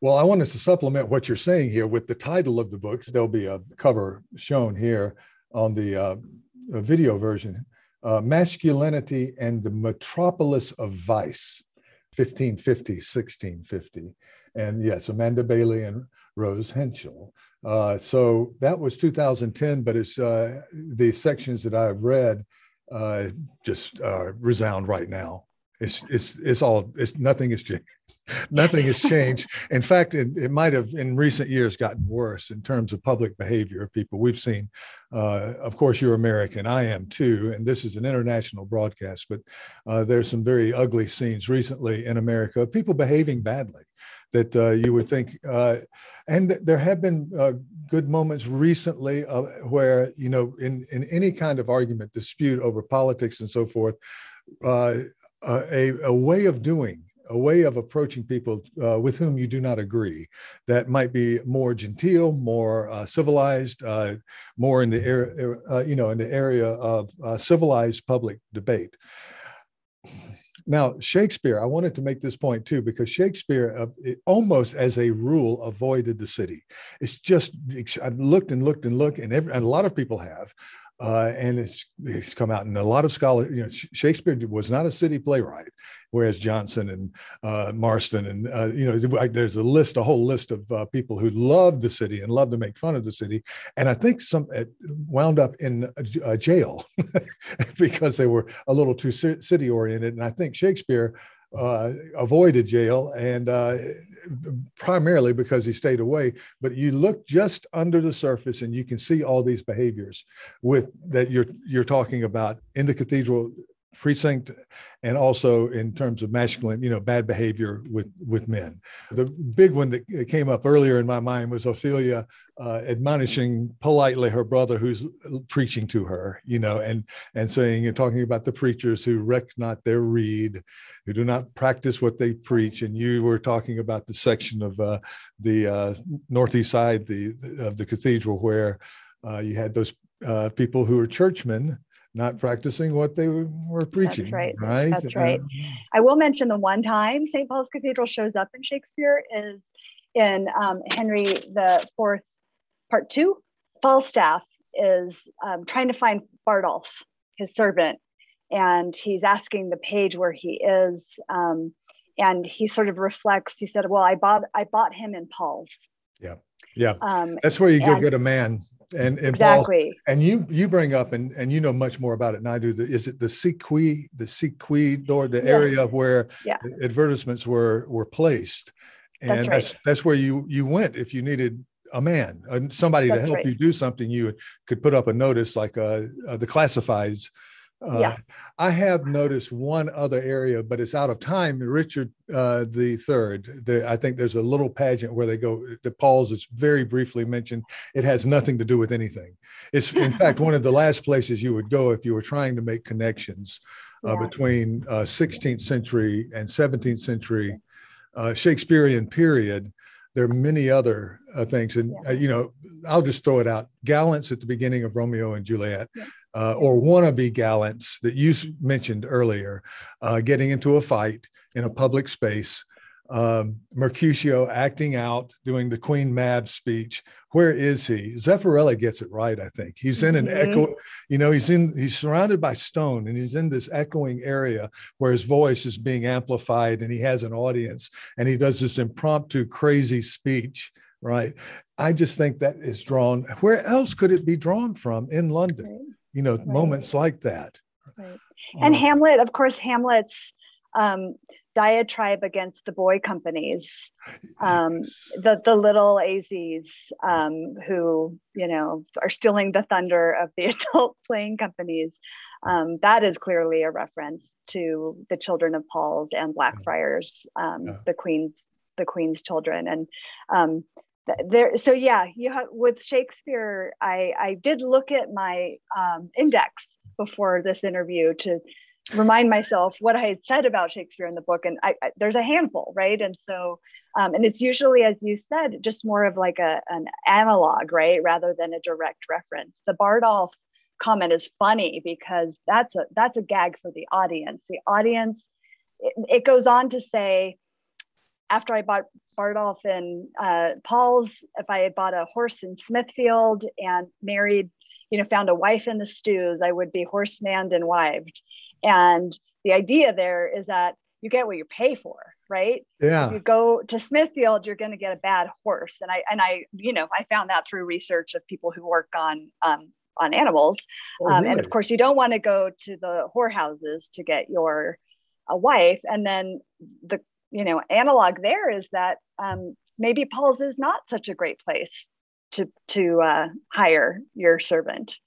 well, I wanted to supplement what you're saying here with the title of the books. There'll be a cover shown here on the uh, video version uh, Masculinity and the Metropolis of Vice, 1550, 1650 and yes, Amanda Bailey and Roze Hentschell. Uh, so that was 2010, but it's uh, the sections that I've read uh, just uh, resound right now. It's it's it's all it's nothing has changed. nothing has changed. In fact, it, it might have in recent years gotten worse in terms of public behavior of people. We've seen, uh, of course, you're American, I am too, and this is an international broadcast. But uh, there's some very ugly scenes recently in America of people behaving badly that uh, you would think. Uh, and there have been uh, good moments recently uh, where, you know, in, in any kind of argument, dispute over politics and so forth, uh, a, a way of doing a way of approaching people uh, with whom you do not agree that might be more genteel, more uh, civilized, uh, more in the area, you know, in the area of civilized public debate. Now, Shakespeare, I wanted to make this point too, because Shakespeare, uh, almost as a rule, avoided the city. It's just, I looked and looked and looked, and, every, and a lot of people have. Uh, and it's it's come out, and a lot of scholars, you know, Shakespeare was not a city playwright, whereas Jonson and uh, Marston and uh, you know, there's a list, a whole list of uh, people who loved the city and loved to make fun of the city, and I think some wound up in a, jail because they were a little too city oriented, and I think Shakespeare uh, avoided jail and uh, primarily because he stayed away. But you look just under the surface and you can see all these behaviors with that you're you're talking about in the cathedral precinct and also in terms of masculine you know bad behavior with with men. The big one that came up earlier in my mind was ophelia uh, admonishing politely her brother who's preaching to her you know and and saying and talking about the preachers who reck not their rede who do not practice what they preach. And you were talking about the section of uh, the uh, northeast side the of the cathedral where uh, you had those uh, people who were churchmen not practicing what they were preaching. That's right. Right. That's right. I will mention the one time St. Paul's Cathedral shows up in Shakespeare is in um, Henry the Fourth, Part Two. Falstaff is um, trying to find Bardolph, his servant, and he's asking the page where he is. Um, and he sort of reflects. He said, "Well, I bought I bought him in Paul's." Yeah, yeah. Um, That's where you go get a man and exactly and you you bring up and and you know much more about it than i do the, is it the si quis the si quis door the yeah. area where yeah. advertisements were were placed and that's, right. that's, that's where you you went if you needed a man and somebody that's to help right. you do something you could put up a notice like uh, uh the classifieds uh, yeah. I have noticed one other area, but it's out of time. Richard uh, the Third. The, I think there's a little pageant where they go. The Paul's is very briefly mentioned. It has nothing to do with anything. It's in fact one of the last places you would go if you were trying to make connections uh, yeah. between 16th uh, century and 17th century uh, Shakespearean period there are many other uh, things and yeah. uh, you know i'll just throw it out gallants at the beginning of romeo and juliet yeah uh, or wannabe gallants that you mentioned earlier, uh, getting into a fight in a public space. Um, Mercutio acting out, doing the Queen Mab speech. Where is he? Zeffirelli gets it right, I think. He's in an mm-hmm. echo, you know, he's in, he's surrounded by stone and he's in this echoing area where his voice is being amplified and he has an audience and he does this impromptu, crazy speech, right? I just think that is drawn. Where else could it be drawn from in London? You know, right. moments like that. Right. And uh, Hamlet, of course, Hamlet's um, diatribe against the boy companies, um, the the little eyases um, who you know are stealing the thunder of the adult playing companies. Um, that is clearly a reference to the children of Paul's and Blackfriars, um, yeah. the Queen's the Queen's children, and um, there so yeah you have with shakespeare i i did look at my um, index before this interview to remind myself what i had said about shakespeare in the book and I, I there's a handful right? And so um, and it's usually as you said just more of like a an analog right? Rather than a direct reference. The bardolph comment is funny because that's a that's a gag for the audience. The audience it, it goes on to say after I bought Bardolph and uh, Paul's, if I had bought a horse in Smithfield and married, you know, found a wife in the stews, I would be horsemanned and wived. And the idea there is that you get what you pay for, right? Yeah. If you go to Smithfield, you're going to get a bad horse, and I and I, you know, I found that through research of people who work on um, on animals, oh, um, really? and of course, you don't want to go to the whorehouses to get your a wife, and then the you know analog there is that um, maybe Paul's is not such a great place to to uh, hire your servant,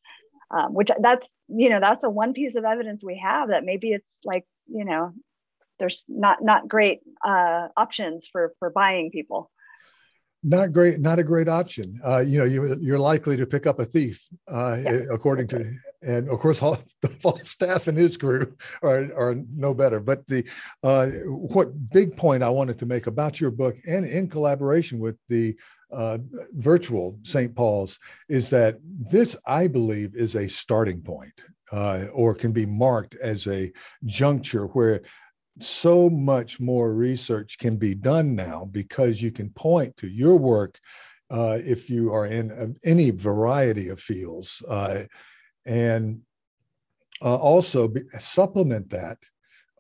um, which that's you know that's a one piece of evidence we have that maybe it's like you know there's not not great uh, options for for buying people. Not great not a great option. Uh, you know you, you're likely to pick up a thief uh, yeah. according to and of course all the Falstaff and his crew are, are no better. But the uh, what big point i wanted to make about your book and in collaboration with the uh, virtual st paul's is that this i believe is a starting point uh, or can be marked as a juncture where so much more research can be done now because you can point to your work uh, if you are in uh, any variety of fields uh, and uh, also be, supplement that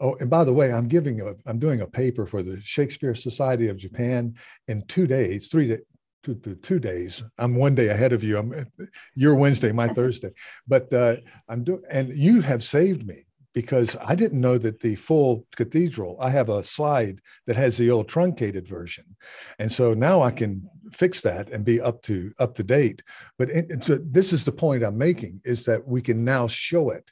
oh and by the way i'm giving a i'm doing a paper for the shakespeare society of japan in two days three days two, two days. I'm one day ahead of you. I'm your Wednesday, my Thursday. But uh, I'm doing, and you have saved me because I didn't know that the full cathedral, I have a slide that has the old truncated version. And so now I can fix that and be up to up to date. But it, so this is the point I'm making is that we can now show it.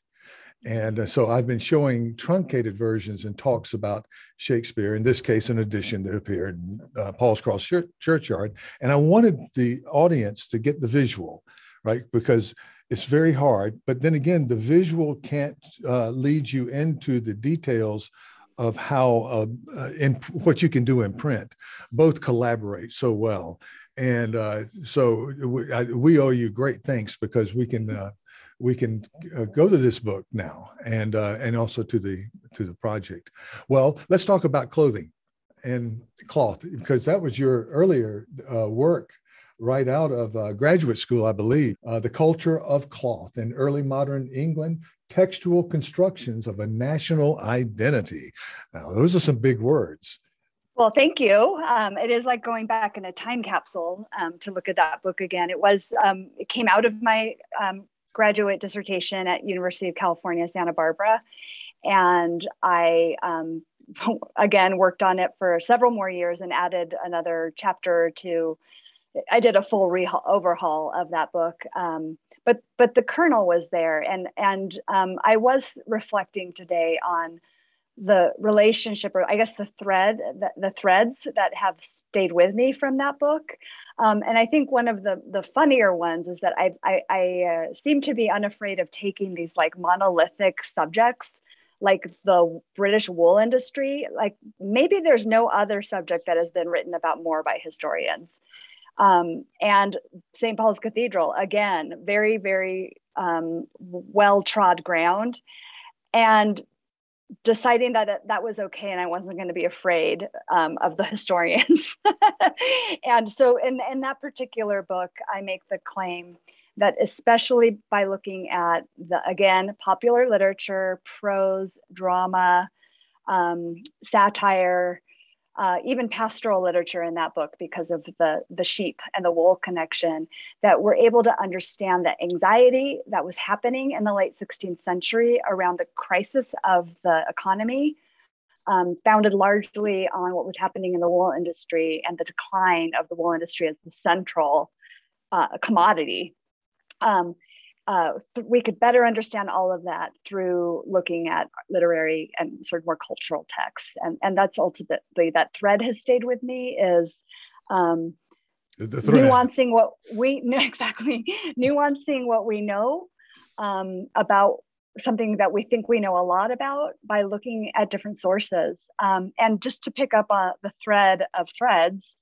And uh, so I've been showing truncated versions and talks about Shakespeare, in this case, an edition that appeared in uh, Paul's Cross Churchyard. And I wanted the audience to get the visual, right? Because it's very hard. But then again, the visual can't uh, lead you into the details of how uh, in what you can do in print. Both collaborate so well, and uh, so we, I, we, owe you great thanks because we can uh, we can uh, go to this book now and uh, and also to the to the project. Well, let's talk about clothing and cloth because that was your earlier uh, work right out of uh, graduate school, I believe. Uh, the culture of cloth in early modern England, textual constructions of a national identity. Now, those are some big words. Well, thank you. Um, it is like going back in a time capsule um, to look at that book again. It was um, it came out of my um, graduate dissertation at University of California, Santa Barbara, and I um, again worked on it for several more years and added another chapter to I did a full overhaul of that book. But but the kernel was there, and and um, I was reflecting today on the relationship, or I guess the thread, the, the threads that have stayed with me from that book. Um, and I think one of the the funnier ones is that I I, I uh, seem to be unafraid of taking these like monolithic subjects like the British wool industry, like maybe there's no other subject that has been written about more by historians. Um, and St. Paul's Cathedral, again, very, very um, well trod ground. And deciding that that was okay and I wasn't going to be afraid um, of the historians. and so, in, in that particular book, I make the claim that, especially by looking at the, again, popular literature, prose, drama, um, satire, uh, even pastoral literature in that book because of the, the sheep and the wool connection, that we're able to understand the anxiety that was happening in the late 16th century around the crisis of the economy, um, founded largely on what was happening in the wool industry and the decline of the wool industry as the central uh, commodity. Um, uh, th- we could better understand all of that through looking at literary and sort of more cultural texts. And, and that's ultimately that thread has stayed with me is um, nuancing what we exactly nuancing what we know um, about something that we think we know a lot about by looking at different sources. Um, and just to pick up on the thread of threads,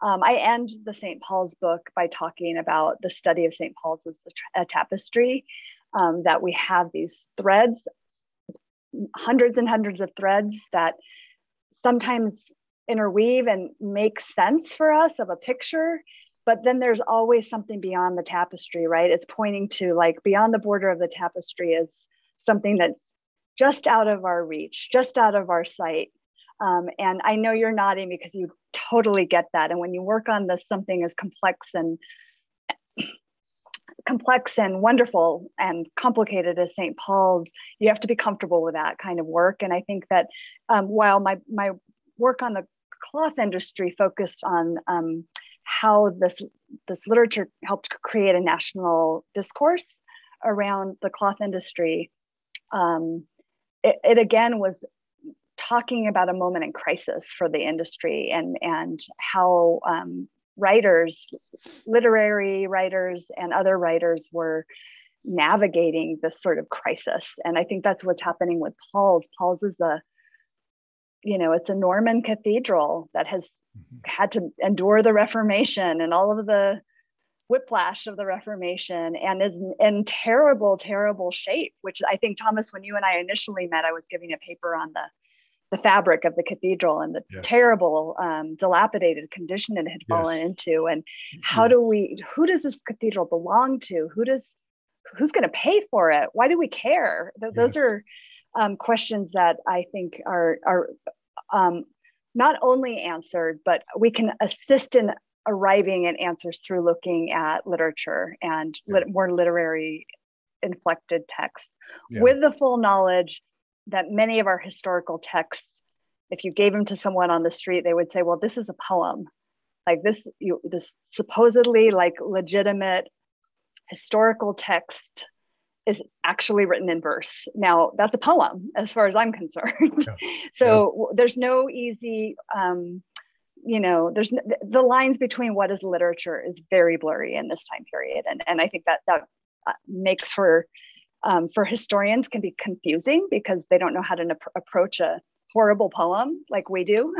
um, I end the St. Paul's book by talking about the study of St. Paul's as a, tapestry, um, that we have these threads, hundreds and hundreds of threads that sometimes interweave and make sense for us of a picture. But then there's always something beyond the tapestry, right? It's pointing to like beyond the border of the tapestry is something that's just out of our reach, just out of our sight. Um, and I know you're nodding because you totally get that. And when you work on this, something as complex and complex and wonderful and complicated as St. Paul's, you have to be comfortable with that kind of work. And I think that um, while my my work on the cloth industry focused on um, how this this literature helped create a national discourse around the cloth industry. Um, it, it, again was talking about a moment in crisis for the industry and and how um, writers, literary writers, and other writers were navigating this sort of crisis. And I think that's what's happening with Paul's. Paul's is a, you know, it's a Norman cathedral that has mm-hmm. had to endure the Reformation and all of the whiplash of the Reformation and is in terrible, terrible shape, which I think, Thomas, when you and I initially met, I was giving a paper on the the fabric of the cathedral and the yes. terrible um, dilapidated condition it had fallen yes. into and how do we who does this cathedral belong to who does who's going to pay for it why do we care Th- yes. those are um, questions that i think are are um, not only answered but we can assist in arriving at answers through looking at literature and lit- more literary inflected texts yeah. with the full knowledge that many of our historical texts, if you gave them to someone on the street, they would say, well, this is a poem. Like this, you, this supposedly like legitimate historical text is actually written in verse. Now, that's a poem as far as I'm concerned. Yeah. so yeah. there's no easy, um, you know, there's the lines between what is literature is very blurry in this time period. And, and I think that that uh, makes for, um, for historians can be confusing because they don't know how to ap- approach a horrible poem like we do.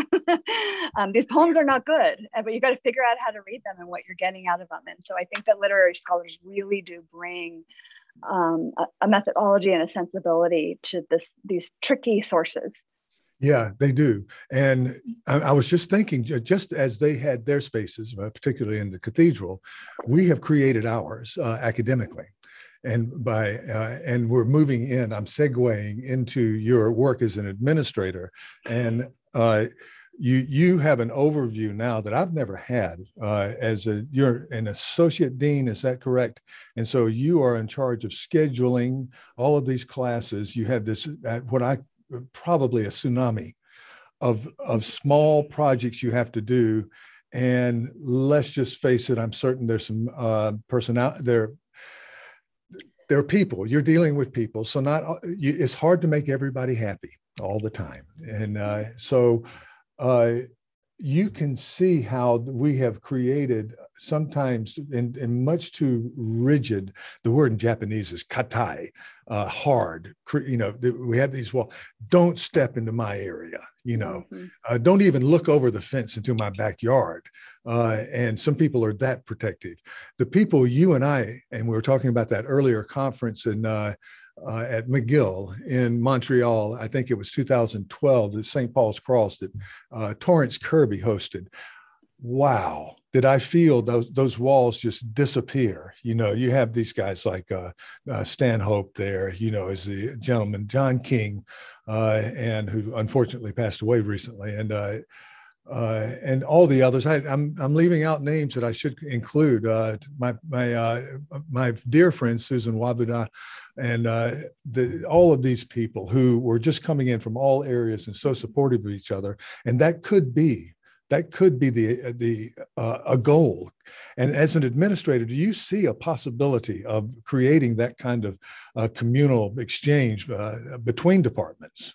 um, these poems are not good, but you got to figure out how to read them and what you're getting out of them. And so I think that literary scholars really do bring um, a, a, methodology and a sensibility to this these tricky sources. Yeah, they do. And I, I, was just thinking, just as they had their spaces, uh, particularly in the cathedral, we have created ours uh, academically. And by uh, and we're moving in. I'm segueing into your work as an administrator, and uh, you you have an overview now that I've never had uh, as a you're an associate dean is that correct? And so you are in charge of scheduling all of these classes. You have this what I probably a tsunami of of small projects you have to do. And let's just face it I'm certain there's some uh, there there are people. You're dealing with people. So not you, it's hard to make everybody happy all the time. And uh, so uh, you can see how we have created sometimes in, in, much too rigid the word in japanese is katai uh, hard you know we have these well don't step into my area you know mm-hmm. uh, don't even look over the fence into my backyard uh, and some people are that protective the people you and i and we were talking about that earlier conference in uh, uh, at McGill in Montreal. I think it was 2012, the St. Paul's Cross that uh, Torrance Kirby hosted. Wow, did I feel those those walls just disappear? You know, you have these guys like uh, uh Stanhope there. You know, as the gentleman John King, uh, and who unfortunately passed away recently, and uh, and all the others. I, am I'm, I'm leaving out names that I should include. Uh, my my uh, my dear friend Susan Wabuda, and uh, the, all of these people who were just coming in from all areas and so supportive of each other. And that could be that could be the the uh, a goal. And as an administrator, do you see a possibility of creating that kind of communal exchange between departments?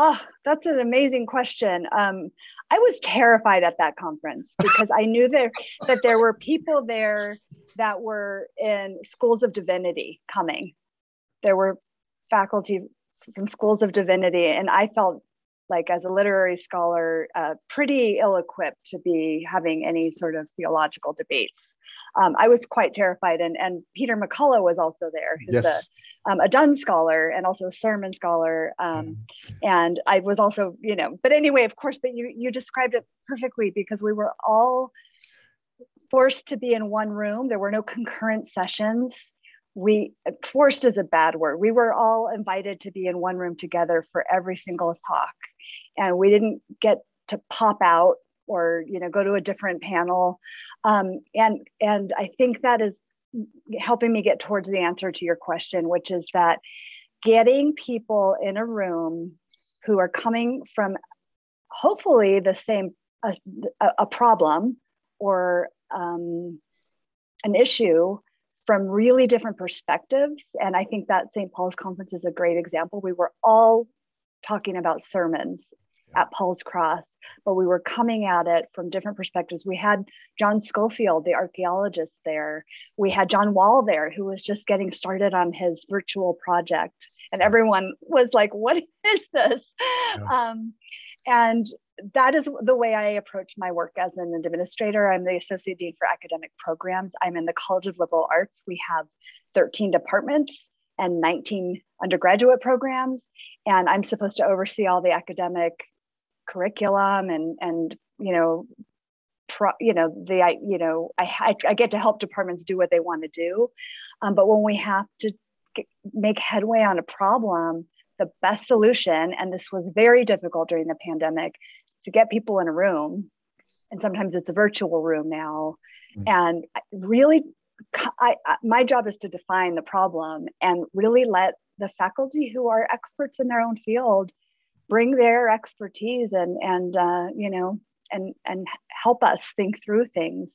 Oh, that's an amazing question. Um, I was terrified at that conference because I knew there that there were people there that were in schools of divinity coming. There were faculty from schools of divinity, and I felt like as a literary scholar, uh, pretty ill-equipped to be having any sort of theological debates. Um, I was quite terrified, and and Peter McCullough was also there. Who's yes um, a Donne scholar and also a sermon scholar. Um, and I was also, you know, but anyway, of course, but you, you described it perfectly because we were all forced to be in one room. There were no concurrent sessions. We forced is a bad word. We were all invited to be in one room together for every single talk. And we didn't get to pop out or you know go to a different panel um, and and i think that is helping me get towards the answer to your question, which is that getting people in a room who are coming from hopefully the same a, a problem or um, an issue from really different perspectives. And I think that St. Paul's conference is a great example. We were all talking about sermons at Paul's Cross, but we were coming at it from different perspectives. We had John Schofield, the archaeologist, there. We had John Wall there, who was just getting started on his virtual project. And everyone was like, What is this? Yeah. Um, and that is the way I approach my work as an administrator. I'm the Associate Dean for Academic Programs. I'm in the College of Liberal Arts. We have 13 departments and 19 undergraduate programs. And I'm supposed to oversee all the academic curriculum and and you know pro, you know the I you know I, I get to help departments do what they want to do um, but when we have to get, make headway on a problem the best solution and this was very difficult during the pandemic to get people in a room and sometimes it's a virtual room now mm-hmm. and really I, I, my job is to define the problem and really let the faculty who are experts in their own field bring their expertise and and uh, you know and and help us think through things.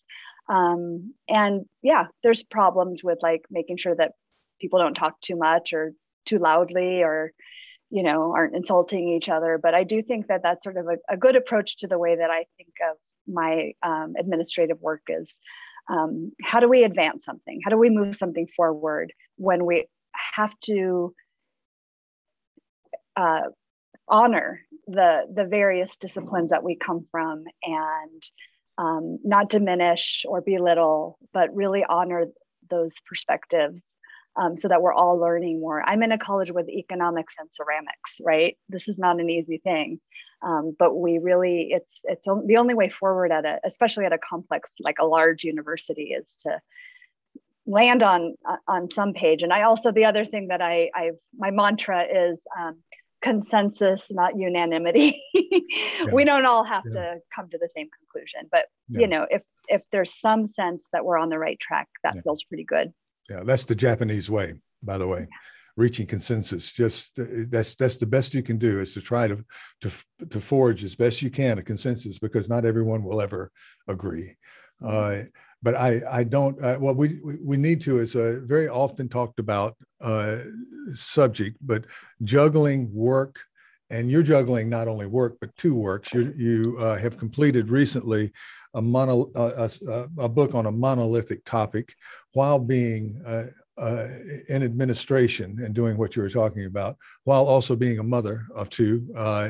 Um, and yeah there's problems with like making sure that people don't talk too much or too loudly or you know aren't insulting each other. But i do think that that's sort of a, a good approach to the way that i think of my um, administrative work is um, how do we advance something? How do we move something forward when we have to uh, honor the the various disciplines that we come from and um, not diminish or belittle but really honor those perspectives um, so that we're all learning more. I'm in a college with economics and ceramics, right? This is not an easy thing, um, but we really it's it's the only way forward at it, especially at a complex like a large university, is to land on on some page. And I also the other thing that I I've my mantra is. Um, consensus not unanimity yeah. we don't all have yeah. to come to the same conclusion but yeah. you know if if there's some sense that we're on the right track that feels pretty good yeah, that's the Japanese way, by the way. Reaching consensus, just uh, that's that's the best you can do is to try to to to forge as best you can a consensus because not everyone will ever agree. Uh, but I I don't uh, what we we need to is a very often talked about uh, subject, but juggling work and you're juggling not only work but two works. You you uh, have completed recently a mono a, a, book on a monolithic topic while being uh, uh, in administration and doing what you were talking about, while also being a mother of two uh,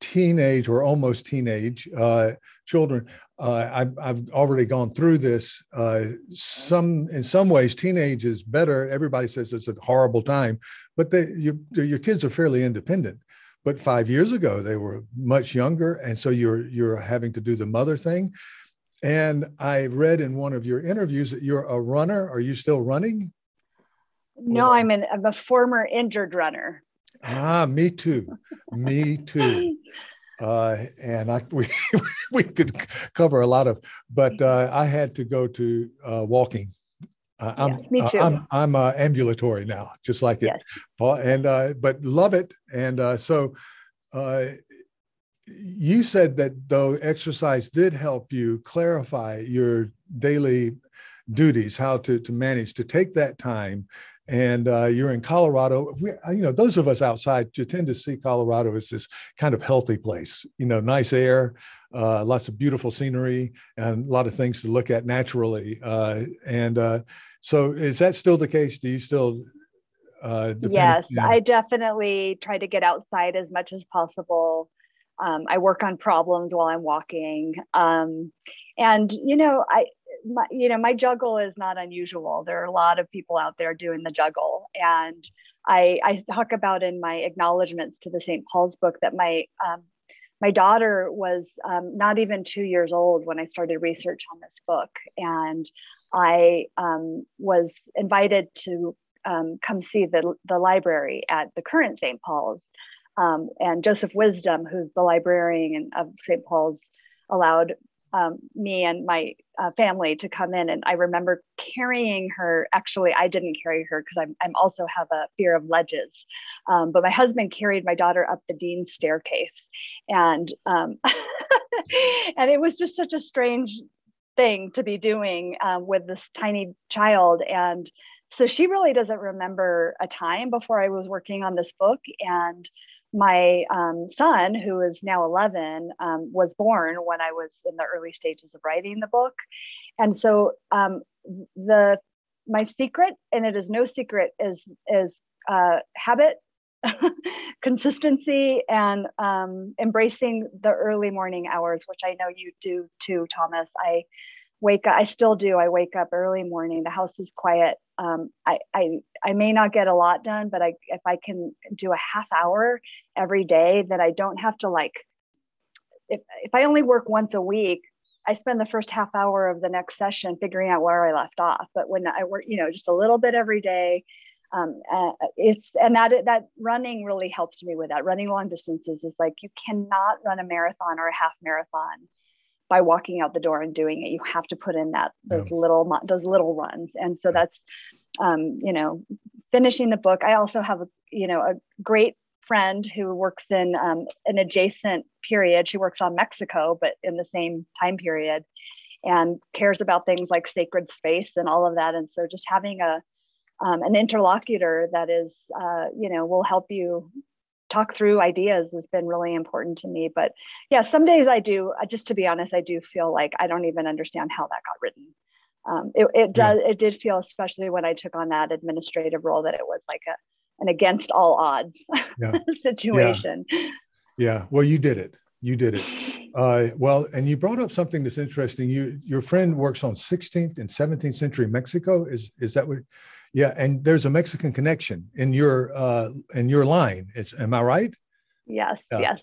teenage or almost teenage uh, children. Uh, I've, I've, already gone through this. Uh, some, in some ways, teenage is better. Everybody says it's a horrible time, but they, you, your kids are fairly independent. But five years ago they were much younger and so you're you're having to do the mother thing. And i read in one of your interviews that you're a runner. Are you still running? No i'm an i'm a former injured runner. Ah me too. Me too uh, and I we we could cover a lot of, but uh, I had to go to uh, walking uh, I'm, me too. I'm, I'm uh, ambulatory now, just like it. Yes. And uh, but love it. And uh, so uh, you said that though exercise did help you clarify your daily duties, how to to manage to take that time. And uh, you're in Colorado. We, you know, those of us outside, you tend to see Colorado as this kind of healthy place. You know, nice air, lots of beautiful scenery, and a lot of things to look at naturally. and so is that still the case? Do you still? Uh, yes? I definitely try to get outside as much as possible. Um, I work on problems while I'm walking, um, and you know, I, my, you know, my juggle is not unusual. There are a lot of people out there doing the juggle, and I, I talk about in my acknowledgments to the St. Paul's book that my um, my daughter was um, not even two years old when I started research on this book, and I um, was invited to um, come see the, the library at the current St. Paul's. Um, and Joseph Wisdom, who's the librarian of St. Paul's, allowed um, me and my uh, family to come in. And I remember carrying her. Actually, I didn't carry her because I'm, I'm also have a fear of ledges. Um, but my husband carried my daughter up the dean's staircase, and um, and it was just such a strange thing to be doing um, with this tiny child. And so she really doesn't remember a time before I was working on this book. And my um, son, who is now 11, um, was born when I was in the early stages of writing the book. And so um, the my secret, and it is no secret, is is uh, habit consistency and um, embracing the early morning hours, which I know you do too, Thomas. I wake up, I still do. I wake up early morning. The house is quiet. Um, I, I, I may not get a lot done, but I, if I can do a half hour every day that I don't have to like, if, if I only work once a week, I spend the first half hour of the next session figuring out where I left off. But when I work, you know, just a little bit every day, um, uh, it's and that that running really helped me with that. Running long distances is like you cannot run a marathon or a half marathon by walking out the door and doing it. You have to put in that those yeah. little those little runs, and so that's um, you know finishing the book, I also have a you know a great friend who works in um, an adjacent period. She works on Mexico, but in the same time period, and cares about things like sacred space and all of that. And so, just having a um, an interlocutor that is, uh, you know, will help you talk through ideas has been really important to me. But yeah, some days I do. Just to be honest, I do feel like I don't even understand how that got written. Um, it, it does. Yeah. It did feel, especially when I took on that administrative role, that it was like a an against all odds yeah. situation. Yeah. yeah. Well, you did it. You did it. Uh, well, and you brought up something that's interesting. You, your friend works on 16th and 17th century Mexico. Is is that what? Yeah, and there's a Mexican connection in your uh, in your line. It's am I right? Yes, yeah. yes,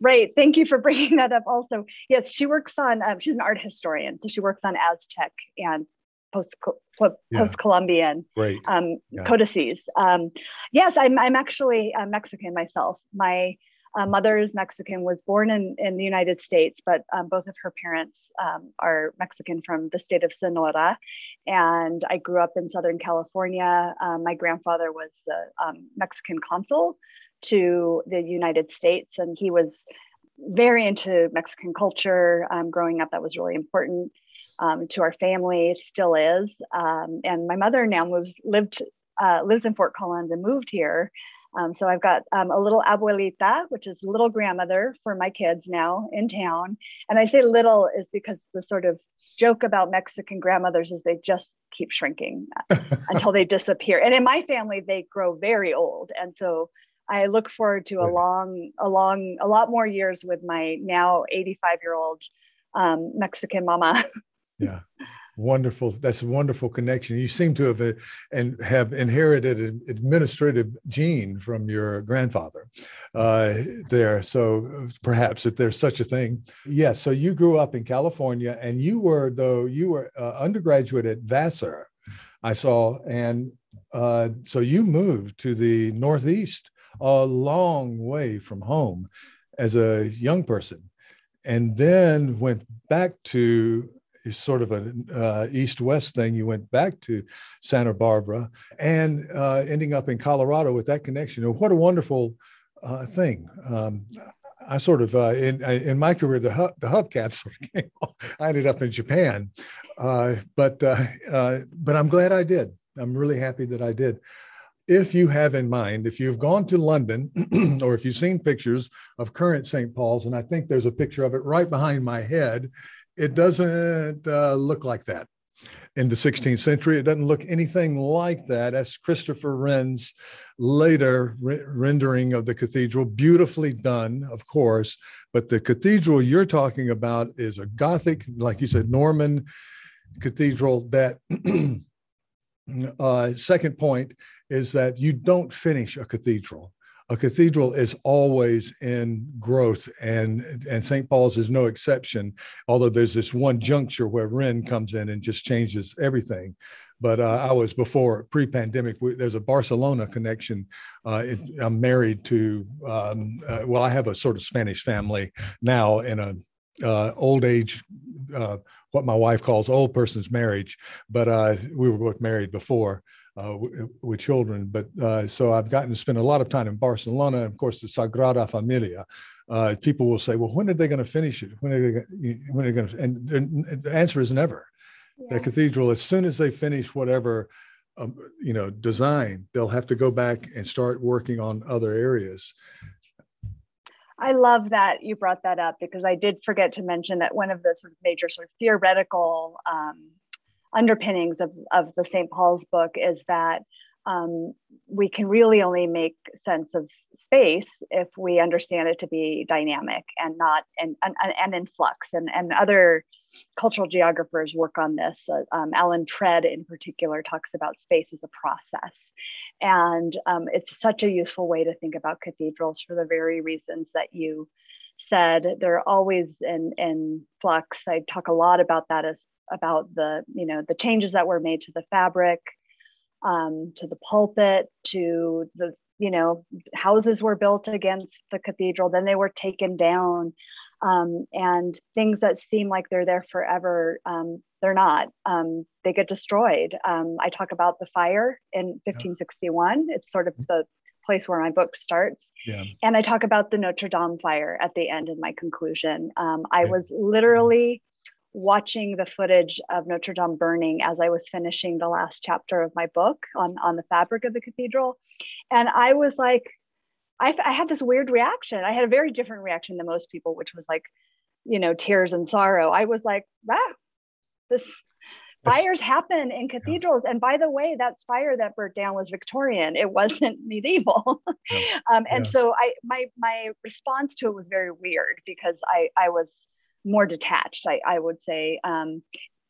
right. Thank you for bringing that up. Also, yes, she works on. Um, she's an art historian, so she works on Aztec and post post Columbian right. um, yeah. codices. Um, yes, I'm I'm actually uh, Mexican myself. My uh, mother is Mexican, was born in, in the United States, but um, both of her parents um, are Mexican from the state of Sonora. And I grew up in Southern California. Um, my grandfather was the um, Mexican consul to the United States, and he was very into Mexican culture. Um, growing up, that was really important um, to our family, still is. and my mother now moves, lived, uh, lives in Fort Collins and moved here. Um, so I've got um, a little abuelita, which is little grandmother for my kids now in town. And I say little is because the sort of joke about Mexican grandmothers is they just keep shrinking until they disappear. And in my family, they grow very old. And so I look forward to a long, a long, a lot more years with my now 85 year old um, Mexican mama. yeah wonderful that's a wonderful connection. You seem to have uh, and have inherited an administrative gene from your grandfather uh, there. So perhaps if there's such a thing. Yes yeah, so you grew up in california and you were though you were uh, undergraduate at vassar i saw. And uh, so you moved to the northeast a long way from home as a young person and then went back to sort of an uh, east-west thing. You went back to Santa Barbara and uh, ending up in Colorado with that connection. what a wonderful uh, thing. Um, I sort of uh, in in my career the hub, the hubcap sort of came. I ended up in Japan, uh, but uh, but I'm glad I did. I'm really happy that I did if you have in mind, if you've gone to London or if you've seen pictures of current St. Paul's, and I think there's a picture of it right behind my head, it doesn't uh, look like that in the 16th century. It doesn't look anything like that. As Christopher Wren's later re- rendering of the cathedral, beautifully done, of course. But the cathedral you're talking about is a Gothic, like you said, Norman cathedral. That uh, second point is that you don't finish a cathedral a cathedral is always in growth and and st paul's is no exception although there's this one juncture where wren comes in and just changes everything. But uh, i was before pre-pandemic we, there's a barcelona connection uh, it, i'm married to um, uh, well i have a sort of spanish family now in a uh, old age uh, what my wife calls old person's marriage but uh, we were both married before w- with children. But uh, so I've gotten to spend a lot of time in Barcelona, and of course, the Sagrada Familia. Uh, people will say, "Well, when are they going to finish it? When are they? When are going to?" And the answer is never. Yeah. The cathedral, as soon as they finish whatever, um, you know, design, they'll have to go back and start working on other areas. I love that you brought that up because I did forget to mention that one of the sort of major sort of theoretical um, underpinnings of, of the St. Paul's book is that um, we can really only make sense of space if we understand it to be dynamic and not and and, and in flux. And, and other cultural geographers work on this. Uh, um, Allan Pred in particular talks about space as a process. And um, it's such a useful way to think about cathedrals for the very reasons that you said. They're always in in flux. I talk a lot about that as about the you know the changes that were made to the fabric um, to the pulpit to the you know houses were built against the cathedral then they were taken down um, and things that seem like they're there forever um, they're not. Um, they get destroyed. Um, I talk about the fire in 1561. It's sort of the place where my book starts. Yeah. And I talk about the Notre Dame fire at the end in my conclusion. Um, I was literally watching the footage of Notre Dame burning as I was finishing the last chapter of my book on, on the fabric of the cathedral. And I was like, I, I had this weird reaction. I had a very different reaction than most people, which was like, you know, tears and sorrow. I was like, ah, this fires happen in cathedrals. And by the way, that fire that burnt down was Victorian. It wasn't medieval. Um, and yeah. so I my my response to it was very weird because I I was more detached. I I would say. Um,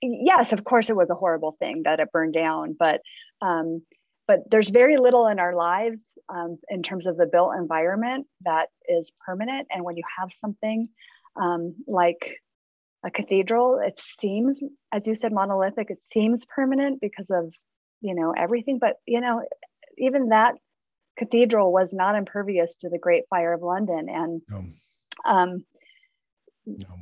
yes, of course, it was a horrible thing that it burned down, but um, but there's very little in our lives um, in terms of the built environment that is permanent. And when you have something um, like a cathedral, it seems, as you said, monolithic, it seems permanent because of, you know, everything. But, you know, even that cathedral was not impervious to the Great Fire of London. And no. Um, no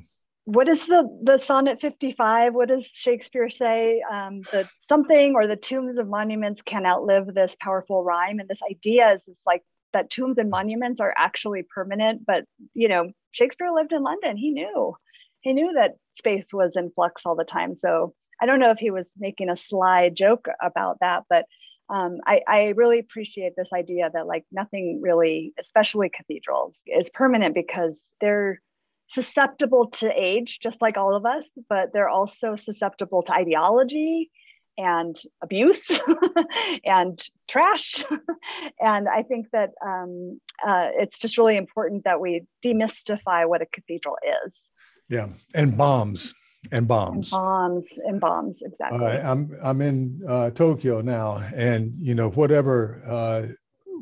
what is the the sonnet 55 what does shakespeare say? Um, something or the tombs of monuments can outlive this powerful rhyme. And this idea is this like that tombs and monuments are actually permanent but you know shakespeare lived in london. He knew he knew that space was in flux all the time. So i don't know if he was making a sly joke about that but um, I, I really appreciate this idea that like nothing really especially cathedrals is permanent because they're susceptible to age, just like all of us, but they're also susceptible to ideology and abuse and trash. and I think that um, uh, it's just really important that we demystify what a cathedral is. Yeah, and bombs. And bombs. And bombs and bombs, exactly. Uh, I'm I'm in uh, Tokyo now, and you know whatever uh,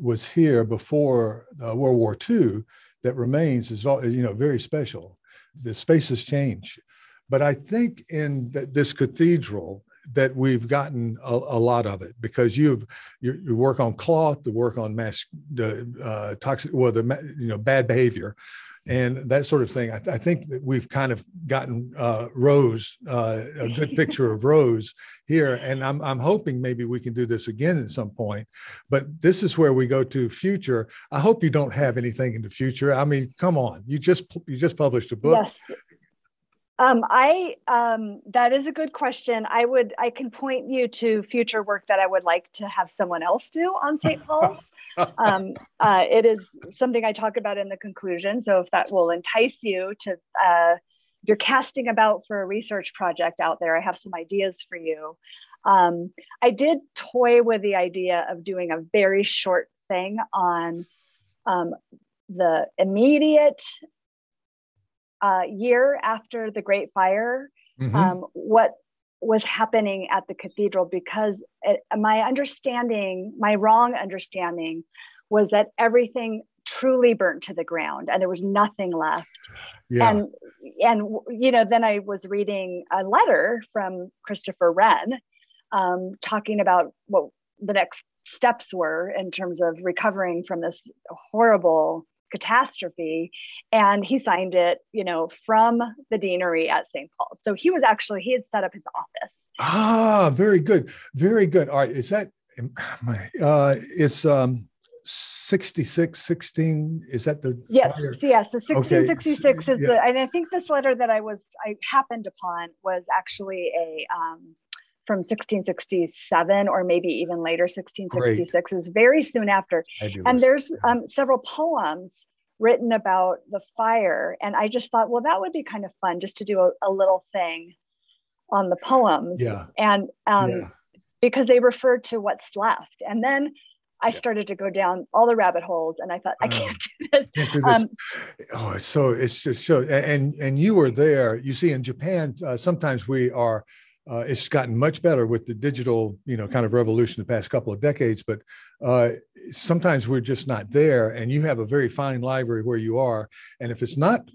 was here before uh, World War II that remains is you know very special. The spaces change, but I think in this cathedral that we've gotten a, a, lot of it because you've you, you, work on cloth, the work on mass the uh, toxic, well the you know bad behavior, and that sort of thing. I, th- I think that we've kind of gotten uh, Roze, uh, a good picture of Roze here, and I'm I'm hoping maybe we can do this again at some point. But this is where we go to future. I hope you don't have anything in the future. I mean, come on, you just you just published a book. Yes. Um, I um, that is a good question. I would I can point you to future work that I would like to have someone else do on St. Paul's. um, uh, it is something I talk about in the conclusion. So if that will entice you to, uh, if you're casting about for a research project out there, I have some ideas for you. Um, I did toy with the idea of doing a very short thing on um, the immediate uh, year after the Great Fire, mm-hmm. um, what was happening at the cathedral because it, my understanding, my wrong understanding, was that everything truly burnt to the ground and there was nothing left. Yeah. And and you know, then I was reading a letter from Christopher Wren um, talking about what the next steps were in terms of recovering from this horrible catastrophe and he signed it you know from the deanery at st paul so he was actually he had set up his office ah very good very good all right is that my uh it's um 66 16 is that the yes fire? yes the 1666 okay. is yeah. the and i think this letter that i was i happened upon was actually a um from 1667 or maybe even later 1666 Great. was very soon after and there's um, several poems written about the fire and i just thought well that would be kind of fun just to do a, a little thing on the poems yeah. and um, yeah. because they refer to what's left and then I started to go down all the rabbit holes, and I thought, I can't do this. Can't do this. Um, oh, so it's just so, and and you were there. You see, in Japan, uh, sometimes we are uh, it's gotten much better with the digital, you know, kind of revolution the past couple of decades. But uh, sometimes we're just not there, and you have a very fine library where you are. And if it's not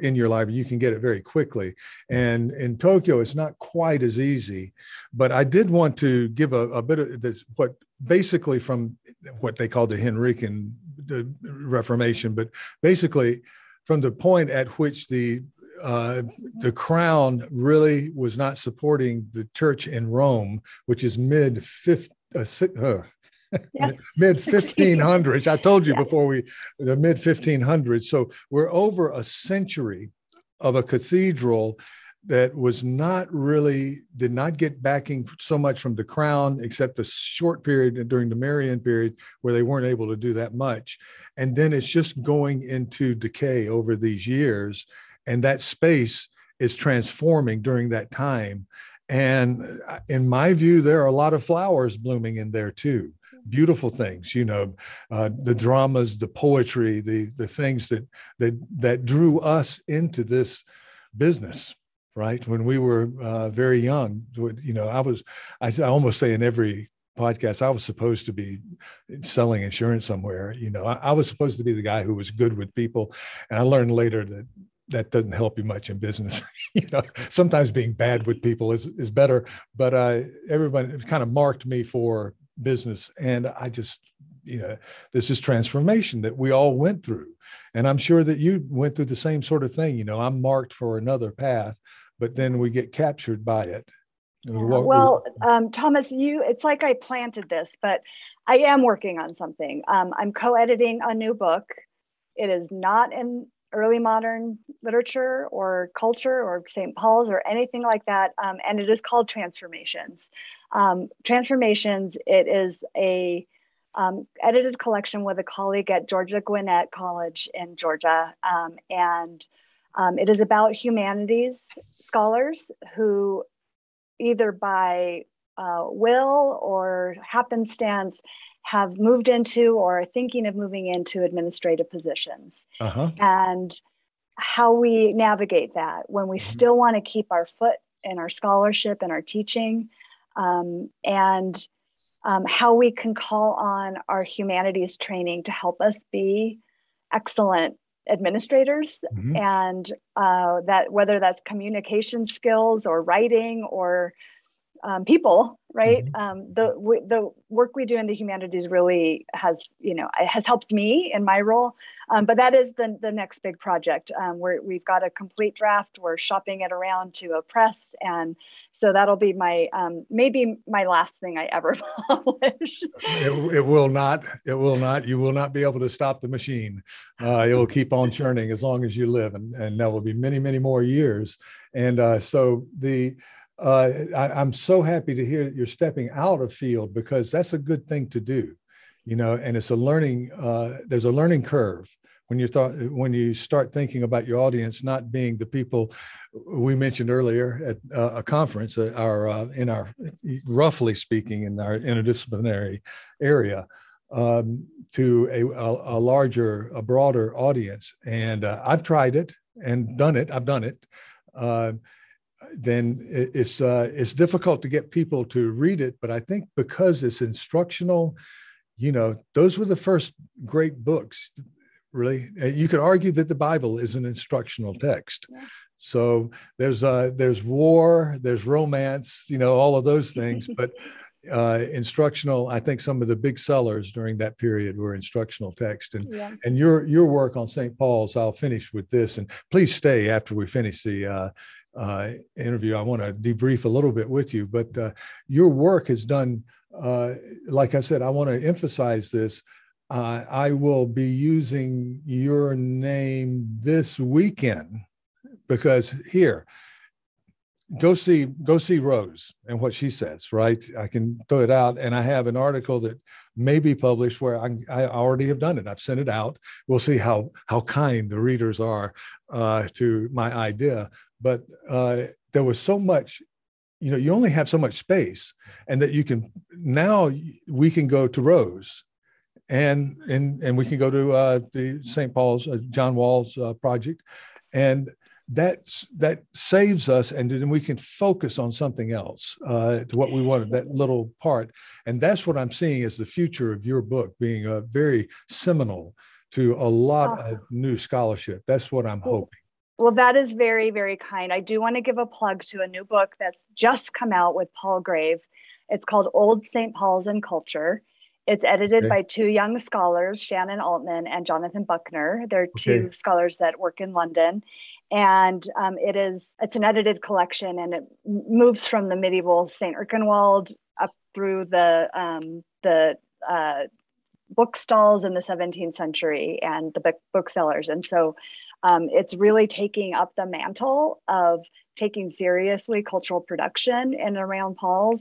in your library, you can get it very quickly. And in Tokyo, it's not quite as easy. But I did want to give a, a bit of this, what basically from what they call the Henrician the Reformation, but basically from the point at which the uh, the crown really was not supporting the church in Rome, which is mid fifth. Uh, uh, yeah. mid 1500s. I told you yeah. before we the mid 1500s. So we're over a century of a cathedral that was not really did not get backing so much from the crown except the short period during the marian period where they weren't able to do that much and then it's just going into decay over these years and that space is transforming during that time. And uh, in my view there are a lot of flowers blooming in there too. Beautiful things you know uh, the dramas the poetry the the things that that that drew us into this business right? When we were uh, very young you know i was I, I almost say in every podcast i was supposed to be selling insurance somewhere you know? I, I was supposed to be the guy who was good with people. And i learned later that that doesn't help you much in business. you know, sometimes being bad with people is is better. But uh, everybody kind of marked me for business. And I just, you know, this is transformation that we all went through. And I'm sure that you went through the same sort of thing. You know, I'm marked for another path, but then we get captured by it. We walk, well, um, Thomas, you, it's like I planted this, but I am working on something. Um, I'm co editing a new book. It is not in early modern literature or culture or St. Paul's or anything like that. Um, and it is called Transformations. Um, Transformations, it is a um, edited collection with a colleague at Georgia Gwinnett College in Georgia. Um, and um, it is about humanities scholars who either by uh, will or happenstance have moved into or are thinking of moving into administrative positions. Uh-huh. And how we navigate that when we mm-hmm. still want to keep our foot in our scholarship and our teaching, um, and um, how we can call on our humanities training to help us be excellent administrators mm-hmm. and uh, that whether that's communication skills or writing or um, people, right? Mm-hmm. Um, the w- the work we do in the humanities really has, you know, has helped me in my role. Um, but that is the the next big project. Um, where we've got a complete draft. We're shopping it around to a press, and so that'll be my um, maybe my last thing I ever publish. it, it, will not. It will not. You will not be able to stop the machine. Uh, it will keep on churning as long as you live, and and there will be many many more years. And uh, so the uh, I, am so happy to hear you're stepping out of field because that's a good thing to do, you know. And it's a learning. Uh, there's a learning curve when you thought when you start thinking about your audience not being the people we mentioned earlier at uh, a conference, uh, our uh, in our roughly speaking in our interdisciplinary area. Um, to a, a, a, larger, a broader audience, and I've tried it and done it. I've done it then it's uh, it's difficult to get people to read it. But I think because it's instructional, you know, those were the first great books. Really, you could argue that the Bible is an instructional text. Yeah. So there's uh, there's war, there's romance, you know, all of those things, but. Uh, instructional i think some of the big sellers during that period were instructional text and yeah. and your your work on st paul's i'll finish with this and please stay after we finish the uh, uh, interview, I want to debrief a little bit with you. But uh, your work has done, uh, like I said, I want to emphasize this. Uh, I will be using your name this weekend because here, go see go see Roze and what she says. Right, I can throw it out, and I have an article that may be published where I, I already have done it. I've sent it out. We'll see how how kind the readers are uh, to my idea but uh, there was so much you know you only have so much space and that you can now we can go to Roze and and and we can go to uh, the st paul's uh, john wall's uh, project. And that that saves us and then we can focus on something else uh, to what we wanted that little part. And that's what i'm seeing as the future of your book being a very seminal to a lot of new scholarship. That's what i'm hoping well, that is very, very kind. I do want to give a plug to a new book that's just come out with Palgrave. It's called Old St. Paul's and Culture. It's edited okay. by two young scholars, Shanyn Altman and Jonathan Buckner. They're two okay. scholars that work in London. and um, it is it's an edited collection and it moves from the medieval St. Erkenwald up through the um, the uh, book stalls in the 17th century and the book booksellers and so um, it's really taking up the mantle of taking seriously cultural production in around Paul's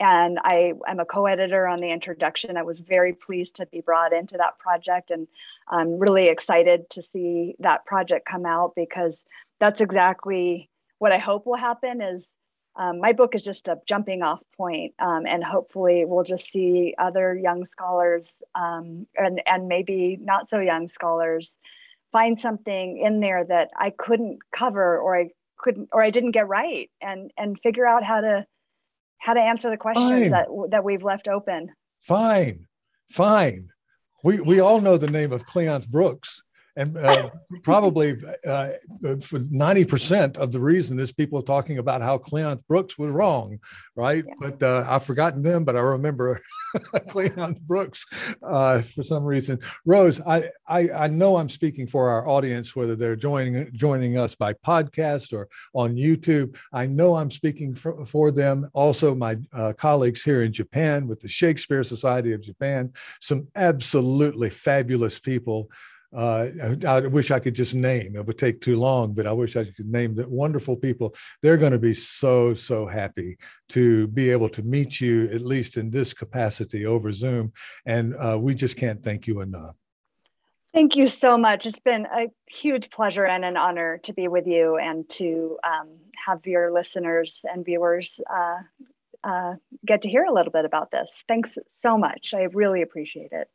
and I am a co-editor on the introduction. I was very pleased to be brought into that project, and I'm really excited to see that project come out because that's exactly what I hope will happen. Is um, my book is just a jumping off point, um, and hopefully we'll just see other young scholars um, and and maybe not so young scholars find something in there that I couldn't cover or I couldn't or I didn't get right, and and figure out how to how to answer the questions fine. that that we've left open. Fine, fine. We we all know the name of Cleanth Brooks, and uh, probably uh, for ninety percent of the reason is people talking about how Cleanth Brooks was wrong, right? Yeah. But uh, I've forgotten them, but I remember Cleanth Brooks uh, for some reason. Roze, I, I, I know I'm speaking for our audience, whether they're joining joining us by podcast or on YouTube. I know I'm speaking for, for them. Also, my uh, colleagues here in Japan with the Shakespeare Society of Japan, some absolutely fabulous people uh, I, wish I could just name. It would take too long, but I wish I could name the wonderful people. They're going to be so so happy to be able to meet you at least in this capacity over Zoom, and uh, we just can't thank you enough. Thank you so much. It's been a huge pleasure and an honor to be with you and to um, have your listeners and viewers uh, uh get to hear a little bit about this. Thanks so much. I really appreciate it.